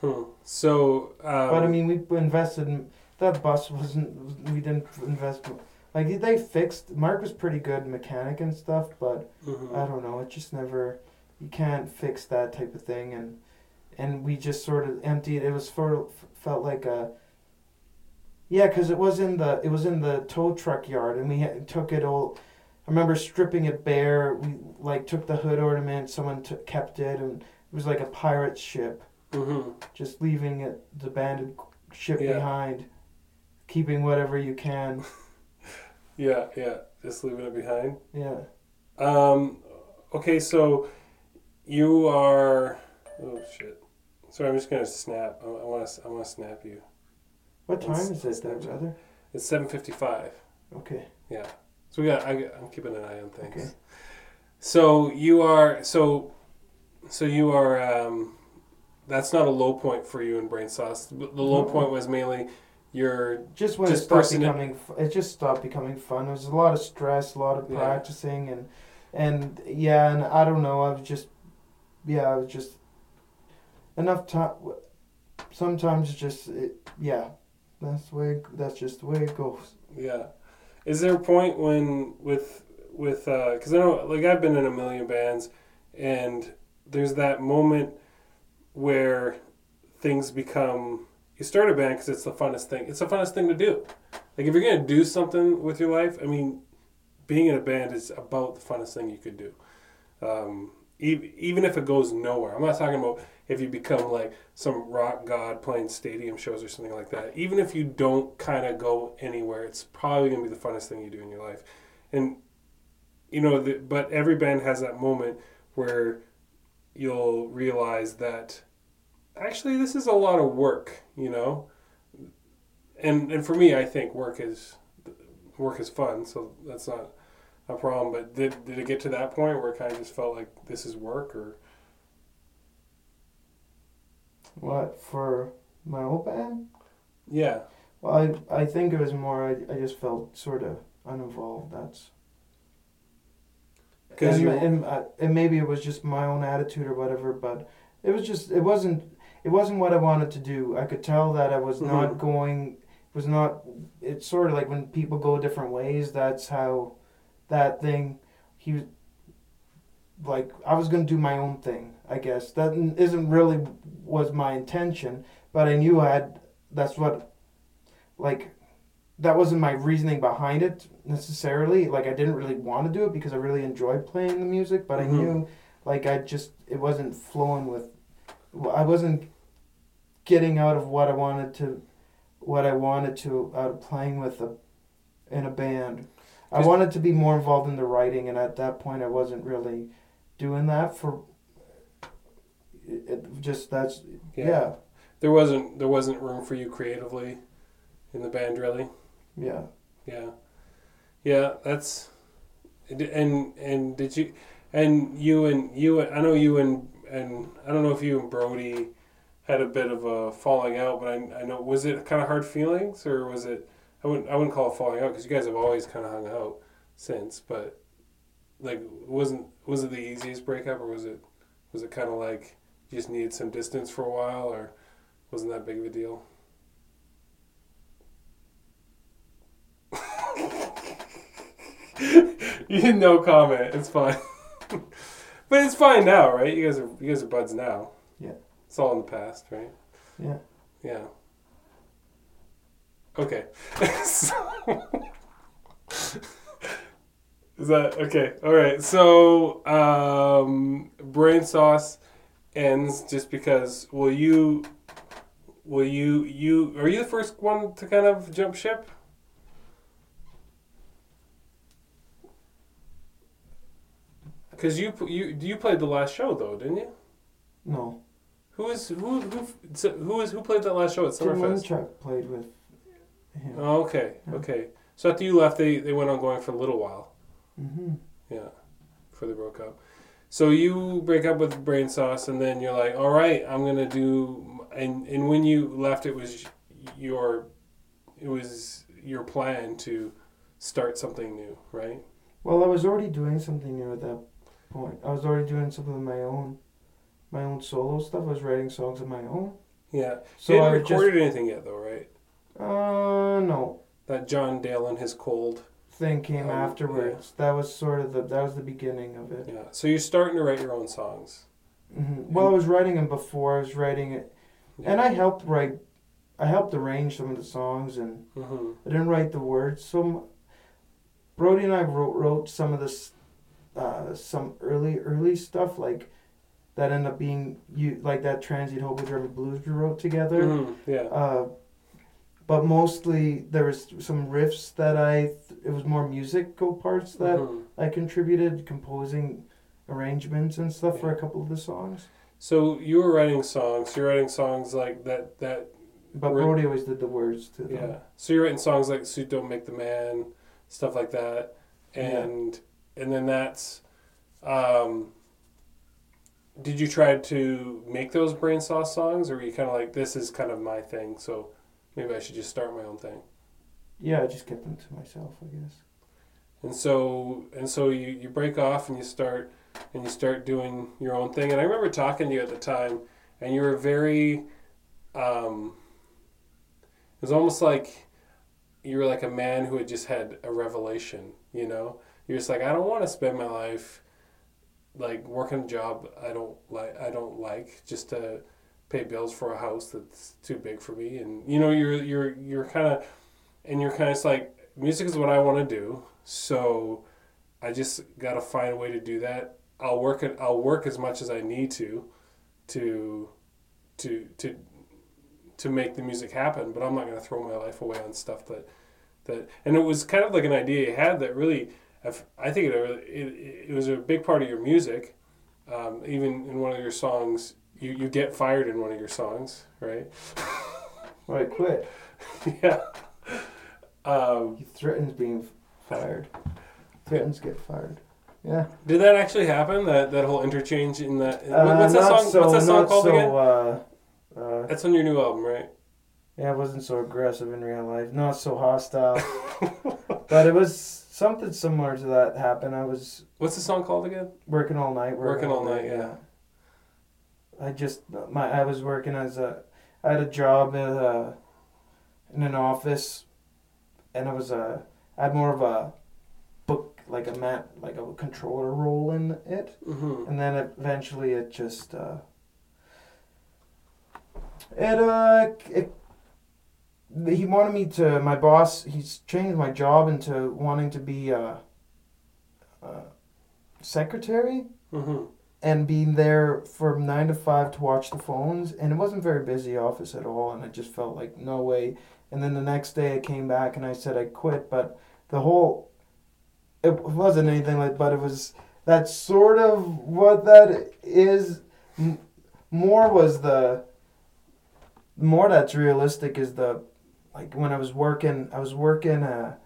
Hmm. So. Um, But I mean, we invested in that bus. wasn't We didn't invest. Like they fixed. Mark was pretty good mechanic and stuff, but mhm. I don't know. It just never. You can't fix that type of thing, and and we just sort of emptied. It was for felt like a. Yeah, because it was in the it was in the tow truck yard, and we had, took it all. I remember stripping it bare. We like took the hood ornament. Someone took kept it, and it was like a pirate ship. Mhm. Just leaving it the abandoned ship Yeah. behind, keeping whatever you can. Yeah. Yeah. Just leaving it behind. Yeah. Um, okay, so you are. Oh shit! Sorry, I'm just gonna snap. I want to. I want to snap you. What time It's- is it's it there, brother? It's seven fifty-five. Okay. Yeah. So we got. I, I'm keeping an eye on things. Okay. So you are. So. So you are. Um, that's not a low point for you in brain sauce. The low point was mainly your. just when Just it stopped it- becoming it just stopped becoming fun there was a lot of stress a lot of Yeah. practicing and and yeah and i don't know I've just yeah i was just enough time sometimes just it, yeah that's the way that's just the way it goes Yeah. Is there a point when with with because I know like I've been in a million bands, and there's that moment where things become you start a band because it's the funnest thing. It's the funnest thing to do. Like if you're gonna do something with your life, I mean, being in a band is about the funnest thing you could do. Um, e- even if it goes nowhere, I'm not talking about if you become like some rock god playing stadium shows or something like that. Even if you don't kind of go anywhere, it's probably gonna be the funnest thing you do in your life. And you know, the, but every band has that moment where you'll realize that actually this is a lot of work. You know, and and for me, I think work is work is fun, so that's not a problem. But did did it get to that point where it kind of just felt like this is work, or what for my old band yeah, well i i think it was more i, I just felt sort of uninvolved that's because and, you and, uh, and maybe it was just my own attitude or whatever but it was just it wasn't it wasn't what i wanted to do i could tell that i was not Mhm. going was not it's sort of like when people go different ways that's how that thing he was like i was going to do my own thing i guess that isn't really was my intention but i knew i had that's what like that wasn't my reasoning behind it necessarily. Like I didn't really want to do it because I really enjoyed playing the music, but Mhm. I knew like I just it wasn't flowing with I wasn't getting out of what I wanted to what I wanted to out of playing with a in a band. I wanted to be more involved in the writing and at that point I wasn't really doing that for it, it just that's yeah. yeah. there wasn't there wasn't room for you creatively in the band, really. yeah. Yeah, yeah, that's and and did you and you and you I know you and and I don't know if you and Brody had a bit of a falling out, but I, I know was it kind of hard feelings or was it I wouldn't I wouldn't call it falling out because you guys have always kind of hung out since, but like wasn't was it the easiest breakup or was it was it kind of like you just needed some distance for a while or wasn't that big of a deal? you no comment. It's fine. but it's fine now, right? You guys are you guys are buds now. Yeah. It's all in the past, right? Yeah. Yeah. Okay. so, is that okay? All right. So, um, brain sauce ends just because will you will you you are you the first one to kind of jump ship? Because you you you played the last show though, didn't you? No. Who is who who who is who played that last show at Summerfest? Winchuk played with him. Oh, okay, Yeah. okay. So after you left, they they went on going for a little while. hmm Yeah, before they broke up. So you break up with Brain Sauce, and then you're like, "All right, I'm gonna do." And and when you left, it was your, it was your plan to start something new, right? Well, I was already doing something new at that point. I was already doing something of my own, my own solo stuff. I was writing songs of my own. Yeah. So you I hadn't was recorded anything yet, though, right? Uh no That John Dale and his cold. thing came Um, afterwards. That was sort of the that was the beginning of it. Yeah. So you're starting to write your own songs. hmm Well, I was writing them before. I was writing it, and I helped write. I helped arrange some of the songs, and hmm I didn't write the words. So Brody and I wrote wrote some of this, uh, some early early stuff like that ended up being you like that transient hope German blues we wrote together. hmm Yeah. Uh, but mostly there was some riffs that I it was more musical parts that Mhm. I contributed composing arrangements and stuff for a couple of the songs. So you were writing songs. You're writing songs like that. That But Right. Brody always did the words to them. Yeah. So you're writing songs like "Suit Don't Make the Man," stuff like that, and and then that's. Um, did you try to make those brain sauce songs, or were you kind of like, "This is kind of my thing," so maybe I should just start my own thing? Yeah, I just kept them to myself, I guess. And so and so you you break off and you start and you start doing your own thing. And I remember talking to you at the time, and you were very. Um, it was almost like you were like a man who had just had a revelation. You know, you're just like I don't want to spend my life like working a job I don't like. I don't like just to pay bills for a house that's too big for me. And you know, you're you're you're kind of and you're kind of like music is what I want to do. So I just got to find a way to do that. I'll work it. I'll work as much as I need to, to, to to to make the music happen. But I'm not going to throw my life away on stuff that that. And it was kind of like an idea you had that really, I've- think it it, it was a big part of your music. Um, even in one of your songs, you, you get fired in one of your songs, right? Well, I quit. yeah. Um, He threatens being fired. Threatens get fired. Yeah. Did that actually happen? That that whole interchange in that. Uh, what's that song? So, what's that song called so, again? Uh, uh, That's on your new album, right? yeah, I wasn't so aggressive in real life. Not so hostile. but it was something similar to that happened. I was What's the song called again? working all night. Working all night, yeah. I just my I was working as a I had a job at a, in an office, and it was a I had more of a book like a mat like a controller role in it, Mm-hmm. and then eventually it just uh, it uh it, he wanted me to my boss he's changed my job into wanting to be a, a secretary Mm-hmm. And being there from nine to five to watch the phones and it wasn't very busy office at all and I just felt like no way. And then the next day I came back and I said I quit but the whole it wasn't anything like but it was that sort of what that is more was the more that's realistic is the like when I was working I was working a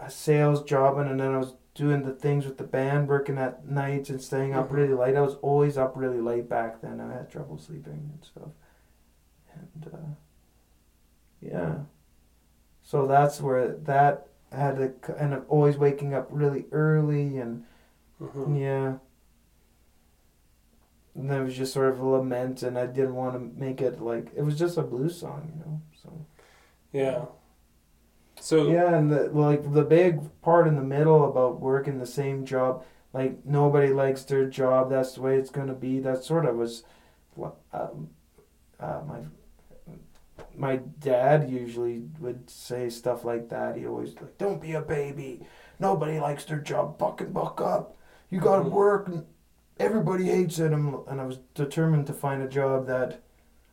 a sales job and then I was doing the things with the band, working at nights and staying up Mhm. really late. I was always up really late back then. I had trouble sleeping and stuff. And uh, yeah, so that's where that had to and always waking up really early and Mm-hmm. yeah. And then it was just sort of a lament, and I didn't want to make it like it was just a blues song, you know. So Yeah. So yeah, and the like the big part in the middle about working the same job, like nobody likes their job. That's the way it's gonna be. That sort of was, um, uh, my my dad usually would say stuff like that. He always like, "Don't be a baby. Nobody likes their job. Fucking buck up. You gotta Mhm. work." Everybody hates it, and and I was determined to find a job that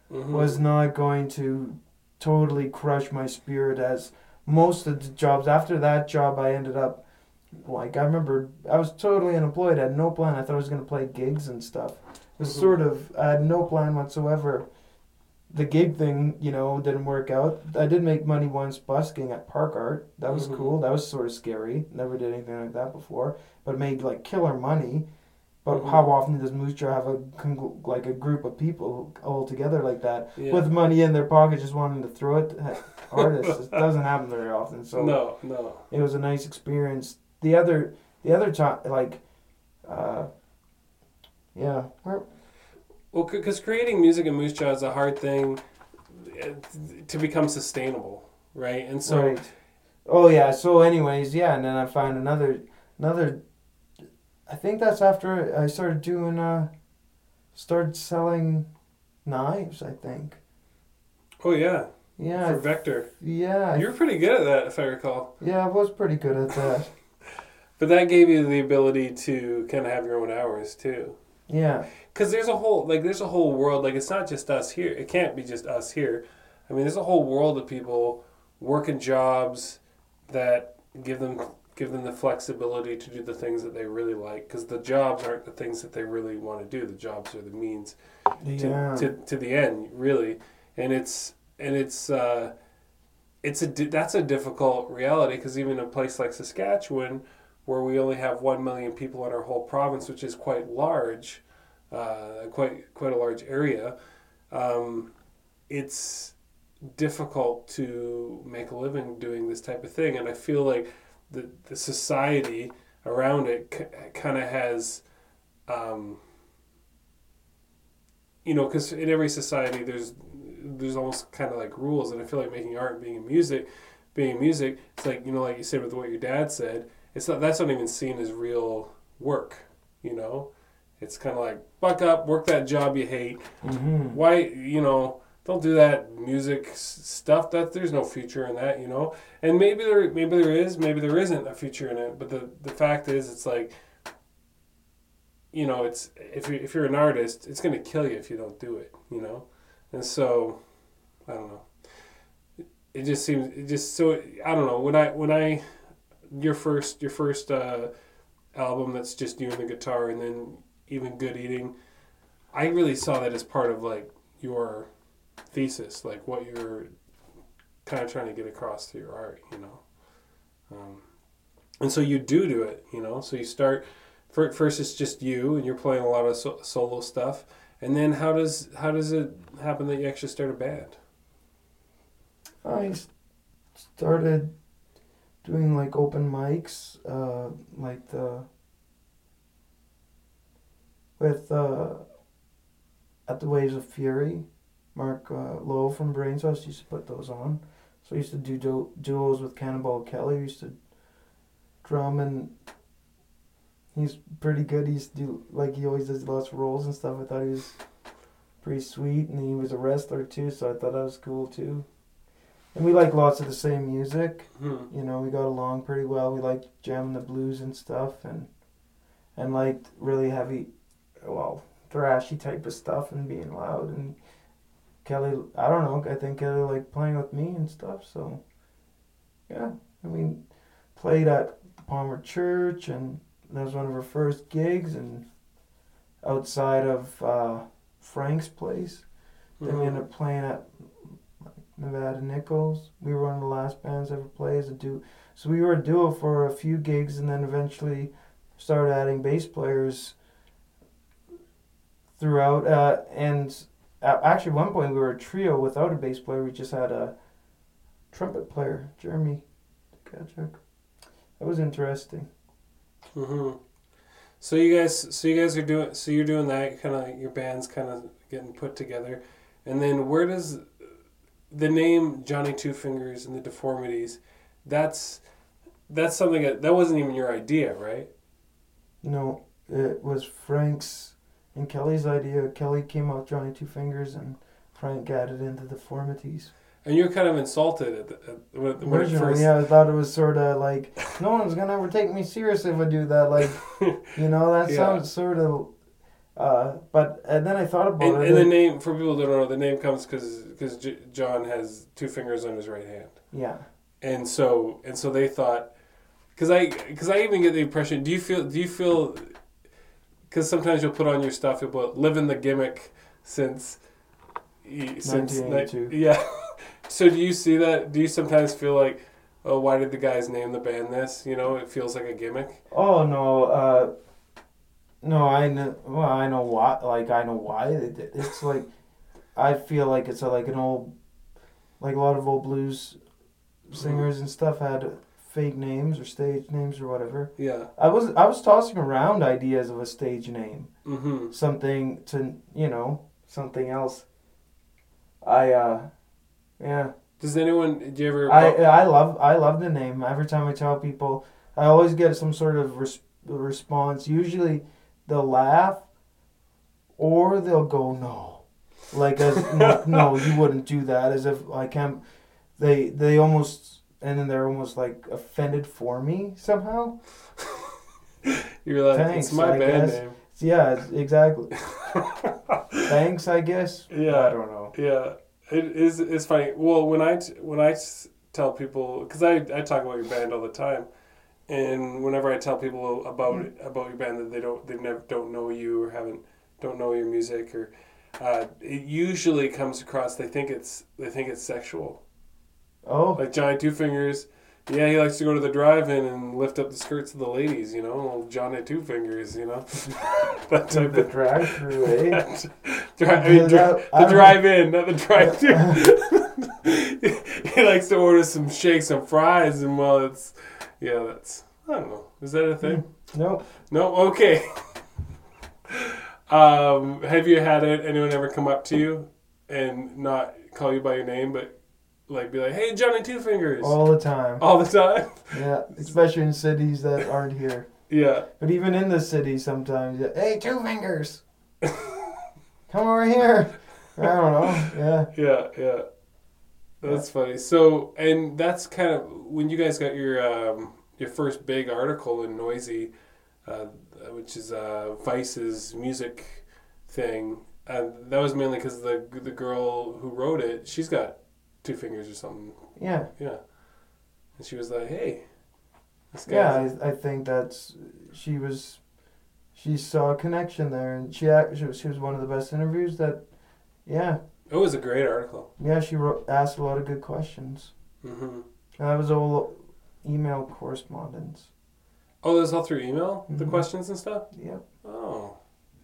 Mhm. was not going to totally crush my spirit as most of the jobs after that job I ended up like I remember I was totally unemployed, I had no plan. I thought I was gonna play gigs and stuff. It was Mhm. sort of I had no plan whatsoever. The gig thing, you know, didn't work out. I did make money once busking at Park Art. That was Mhm. cool. That was sort of scary. Never did anything like that before. But made like killer money. But how often does Moose Jaw have a like a group of people all together like that Yeah. with money in their pocket, just wanting to throw it at artists? it doesn't happen very often. So no, no. it was a nice experience. The other, the other time, like, uh, yeah, Well, because creating music in Moose Jaw is a hard thing uh, to become sustainable, right? And so, right. Oh yeah. So, anyways, yeah, and then I found another, another. I think that's after I started doing, uh, started selling knives. I think. oh yeah, Yeah. for Vector, yeah. You were pretty good at that, if I recall. yeah, I was pretty good at that. But that gave you the ability to kind of have your own hours too. Yeah. Because there's a whole like there's a whole world like it's not just us here. It can't be just us here. I mean, there's a whole world of people working jobs that give them give them the flexibility to do the things that they really like. Because the jobs aren't the things that they really want to do. The jobs are the means to, Yeah. to, to the end really and it's and it's uh it's a that's a difficult reality because even a place like Saskatchewan where we only have 1 million people in our whole province which is quite large uh, quite quite a large area um, it's difficult to make a living doing this type of thing and I feel like the, the society around it c- kind of has um, you know, because in every society there's there's almost kind of like rules, and I feel like making art, being in music, being in music, it's like you know, like you said with what your dad said, it's not that's not even seen as real work. You know, it's kind of like buck up, work that job you hate. Mm-hmm. Why you know don't do that music stuff. That there's no future in that. You know, and maybe there maybe there is, maybe there isn't a future in it. But the the fact is, it's like you know, it's if you if you're an artist, it's gonna kill you if you don't do it. You know, and so I don't know. It just seems it just so I don't know when I when I your first your first uh, album that's just you and the guitar and then even good eating, I really saw that as part of like your thesis, like what you're kind of trying to get across through your art. You know. Um, and so you do do it, you know. So you start fir- first. It's just you, and you're playing a lot of so- solo stuff. And then how does how does it happen that you actually start a band? I started doing like open mics, uh, like the with uh, at the Waves of Fury. Mark uh, Lowe from Brain Sauce used to put those on. So I used to do du- duos with Cannonball Kelly. He used to drum and he's pretty good. He used to do like he always does lots of rolls and stuff. I thought he was pretty sweet, and he was a wrestler too. So I thought that was cool too. And we like lots of the same music. Hmm. You know, we got along pretty well. We liked jamming the blues and stuff, and and liked really heavy, well, thrashy type of stuff and being loud. And Kelly, I don't know. I think Kelly liked playing with me and stuff. So yeah, and we played at the Palmer Church, and that was one of our first gigs, and outside of uh, Frank's place. Then we ended up playing at Nevada Nichols. We were one of the last bands ever play as a duo. So we were a duo for a few gigs, and then eventually started adding bass players throughout. Uh, and a- actually, one point we were a trio without a bass player. We just had a trumpet player, Jeremy Tkachuk. That was interesting. hmm So you guys, so you guys are doing, so you're doing that kind of, your band's kind of getting put together, and then where does the name Johnny Two Fingers and the Deformities? That's that's something that that wasn't even your idea, right? No, it was Frank's and Kelly's idea. Kelly came up with Johnny Two Fingers, and Frank added into the deformities. And you're kind of insulted at, the, at when, when it Originally, first. yeah, I thought it was sort of like no one's gonna ever take me seriously if I do that. Like, you know, that Yeah. sounds sort of Uh, but and then I thought about And, it. and the name for people who don't know, the name comes because because J- John has two fingers on his right hand, yeah. and so and so they thought because I because I even get the impression. Do you feel? Do you feel? Because sometimes you'll put on your stuff. You'll put "living the gimmick" since since ni- yeah. so do you see that? Do you sometimes feel like, oh, why did the guys name the band this? You know, it feels like a gimmick. Oh no, uh, no, I know. Well, I know why. Like I know why they did. It's like I feel like it's a, like an old, like a lot of old blues singers and stuff had fake names or stage names or whatever. Yeah. I was I was tossing around ideas of a stage name, Mm-hmm. something to you know something else. I uh, yeah. Does anyone? Do you ever? I I love I love the name. Every time I tell people, I always get some sort of res- response. Usually, they'll laugh, or they'll go no, like as no, no, you wouldn't do that. As if I can't. They they almost and then they're almost like offended for me somehow. You're like, Thanks, it's my I band guess. name. Yeah, exactly. Thanks, I guess. Yeah. I don't know. Yeah, it is. It's funny. Well, when I t- when I s- tell people because I, I talk about your band all the time, and whenever I tell people about Mm. about your band that they don't they never don't know you or haven't don't know your music or uh, it usually comes across they think it's they think it's sexual Oh, like Johnny Two Fingers. Yeah, he likes to go to the drive-in and lift up the skirts of the ladies, you know. Well, Johnny Two Fingers, you know. that type the drive-through, eh? Dri- I mean, dri- the drive-in, not the drive-through. he likes to order some shakes and fries, and well, it's yeah, that's I don't know. Is that a thing? No. No. Okay. um, have you had it, anyone ever come up to you and not call you by your name, but like be like, "Hey, Johnny Two Fingers," All the time. all the time? Yeah, especially in cities that aren't here. Yeah. But even in the city, sometimes, yeah, hey, two fingers, come over here. I don't know. Yeah. Yeah, yeah. That's funny. So, and that's kind of when you guys got your um, your first big article in Noisey, uh, which is uh, Vice's music thing. And that was mainly because the the girl who wrote it, she's got two fingers or something. Yeah. Yeah, and she was like, "Hey, this guy." Yeah. I, I think that's she was. She saw a connection there, and she act- she was, she was one of the best interviews. That, yeah, It was a great article. yeah. She wrote, asked a lot of good questions. And that was all email correspondence. Oh, that was all through email, the Mhm. questions and stuff. Yep. Oh,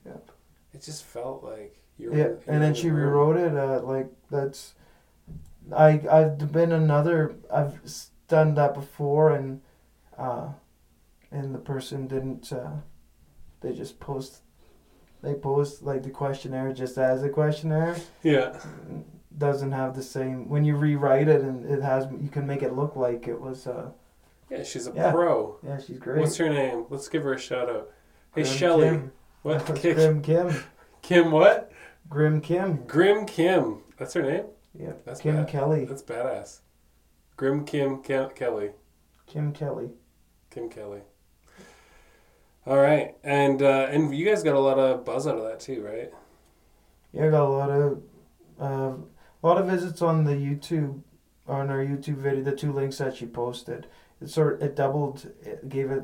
Yep. It just felt like you. Yeah, and then she rewrote it. Uh, like that's, I I've been another. I've done that before, and, uh, and the person didn't. Uh, they just post, they post like the questionnaire just as a questionnaire. Yeah. Doesn't have the same when you rewrite it, and it has you can make it look like it was. Uh, Yeah, she's a Yeah. pro. yeah, she's great. What's her name? Let's give her a shout out. Hey, Grim Shelly. Kim. What? Kim, Grim Kim. Kim what? Grim Kim. Grim Kim. That's her name? Yeah. That's Kim bad. Kelly. That's badass. Grim Kim Ke- Kelly. Kim Kelly. Kim Kelly. All right. And uh, and you guys got a lot of buzz out of that too, right? Yeah, I got a lot of uh, a lot of visits on the YouTube on our YouTube video. The two links that she posted, it sort it doubled. It gave it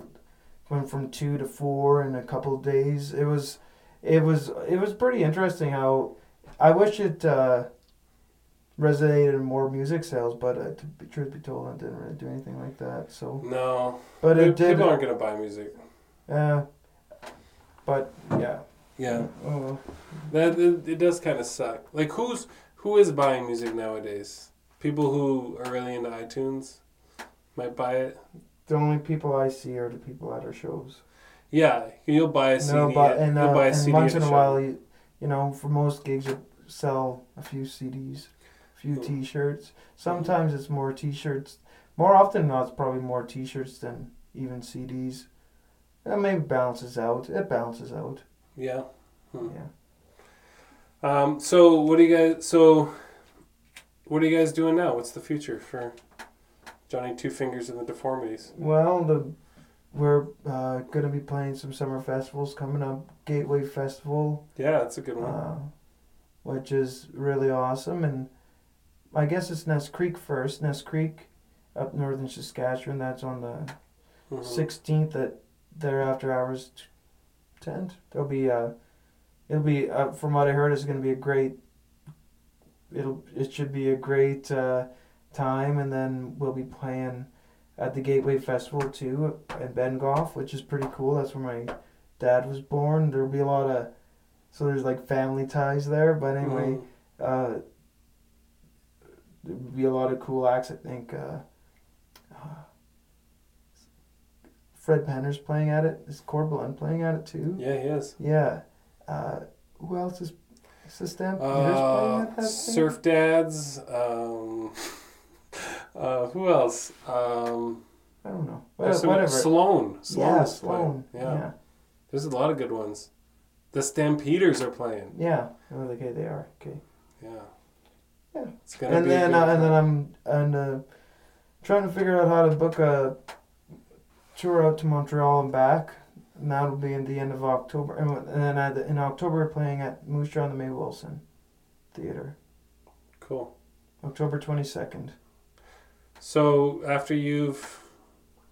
went from two to four in a couple days. It was it was it was pretty interesting how I wish it uh, resonated in more music sales, but uh, to be truth be told, it didn't really do anything like that. So, No. but it People did. aren't going to buy music. Uh, but yeah. Yeah. Oh. That it, it does kind of suck. Like who's who is buying music nowadays? People who are really into iTunes might buy it. the only people I see are the people at our shows. Yeah, you'll buy a CD. No, but and, you'll uh, buy a and CD once in a while, you, you know, for most gigs, you sell a few CDs, few. T-shirts. Sometimes it's more T-shirts. More often than not, it's probably more T-shirts than even CDs. That maybe balances out. It balances out. Yeah. Hmm. Yeah. Um. So what do you guys? So what are you guys doing now? What's the future for Johnny Two Fingers and the Deformities? Well, the we're uh, gonna be playing some summer festivals coming up. Gateway Festival, Yeah, that's a good one. uh, which is really awesome, and I guess it's Ness Creek first. Ness Creek, up northern Saskatchewan. That's on the Mhm. sixteenth at their after hours t- tent. There'll be uh it'll be uh, from what I heard it's gonna be a great it'll it should be a great uh, time and then we'll be playing at the Gateway Festival too in Bengough, which is pretty cool. That's where my dad was born. There'll be a lot of so there's like family ties there. But anyway, Mhm. uh, there'll be a lot of cool acts. I think uh, uh, Fred Penner's playing at it. Is Corb Lund playing at it too? Yeah, he is. Yeah. Uh, who else is? Is the Stampeders playing Uh, at that thing? Surf Dads. Um, uh, who else? Um, I don't know. What, some- whatever. Sloan. Sloan yeah. Sloan. Yeah. Yeah. There's a lot of good ones. The Stampeders are playing. Yeah. Oh, okay, they are. Okay. Yeah. Yeah. It's gonna and be. then uh, and then. I'm and uh, trying to figure out how to book a tour out to Montreal and back. And that'll be in the end of October. And, and then the, in October, we're playing at Moose Jaw and the Mae Wilson Theater. cool. October 22nd. So after you've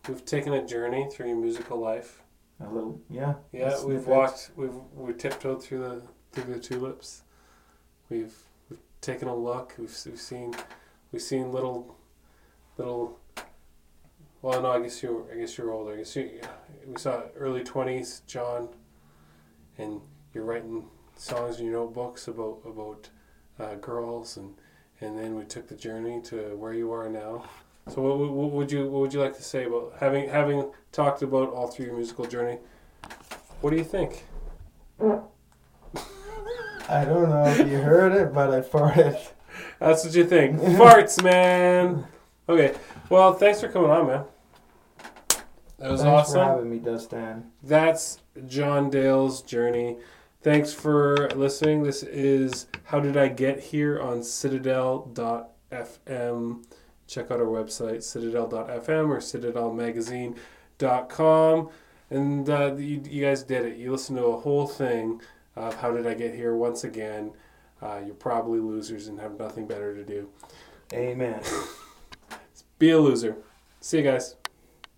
we've taken a journey through your musical life. A little, yeah. Yeah, we've walked. We've we tiptoed through the through the tulips. We've taken a look. We've we've seen we've seen little little. Well, no, I guess you I guess you're older. I guess you, we saw early twenties, John, and you're writing songs in your notebooks about about uh, girls, and and then we took the journey to where you are now. So what, what, would you what would you like to say about having having talked about all through your musical journey? What do you think? I don't know if you heard it, but I farted. That's what you think. Farts, man. Okay. Well, thanks for coming on, man. That was Thanks awesome. Thanks for having me, Dustin. That's John Dale's journey. Thanks for listening. This is How Did I Get Here on Citadel.fm. Check out our website, citadel.fm or citadelmagazine.com. And uh, you, you guys did it. You listened to a whole thing of How Did I Get Here once again. Uh, you're probably losers and have nothing better to do. Amen. Be a loser. See you guys.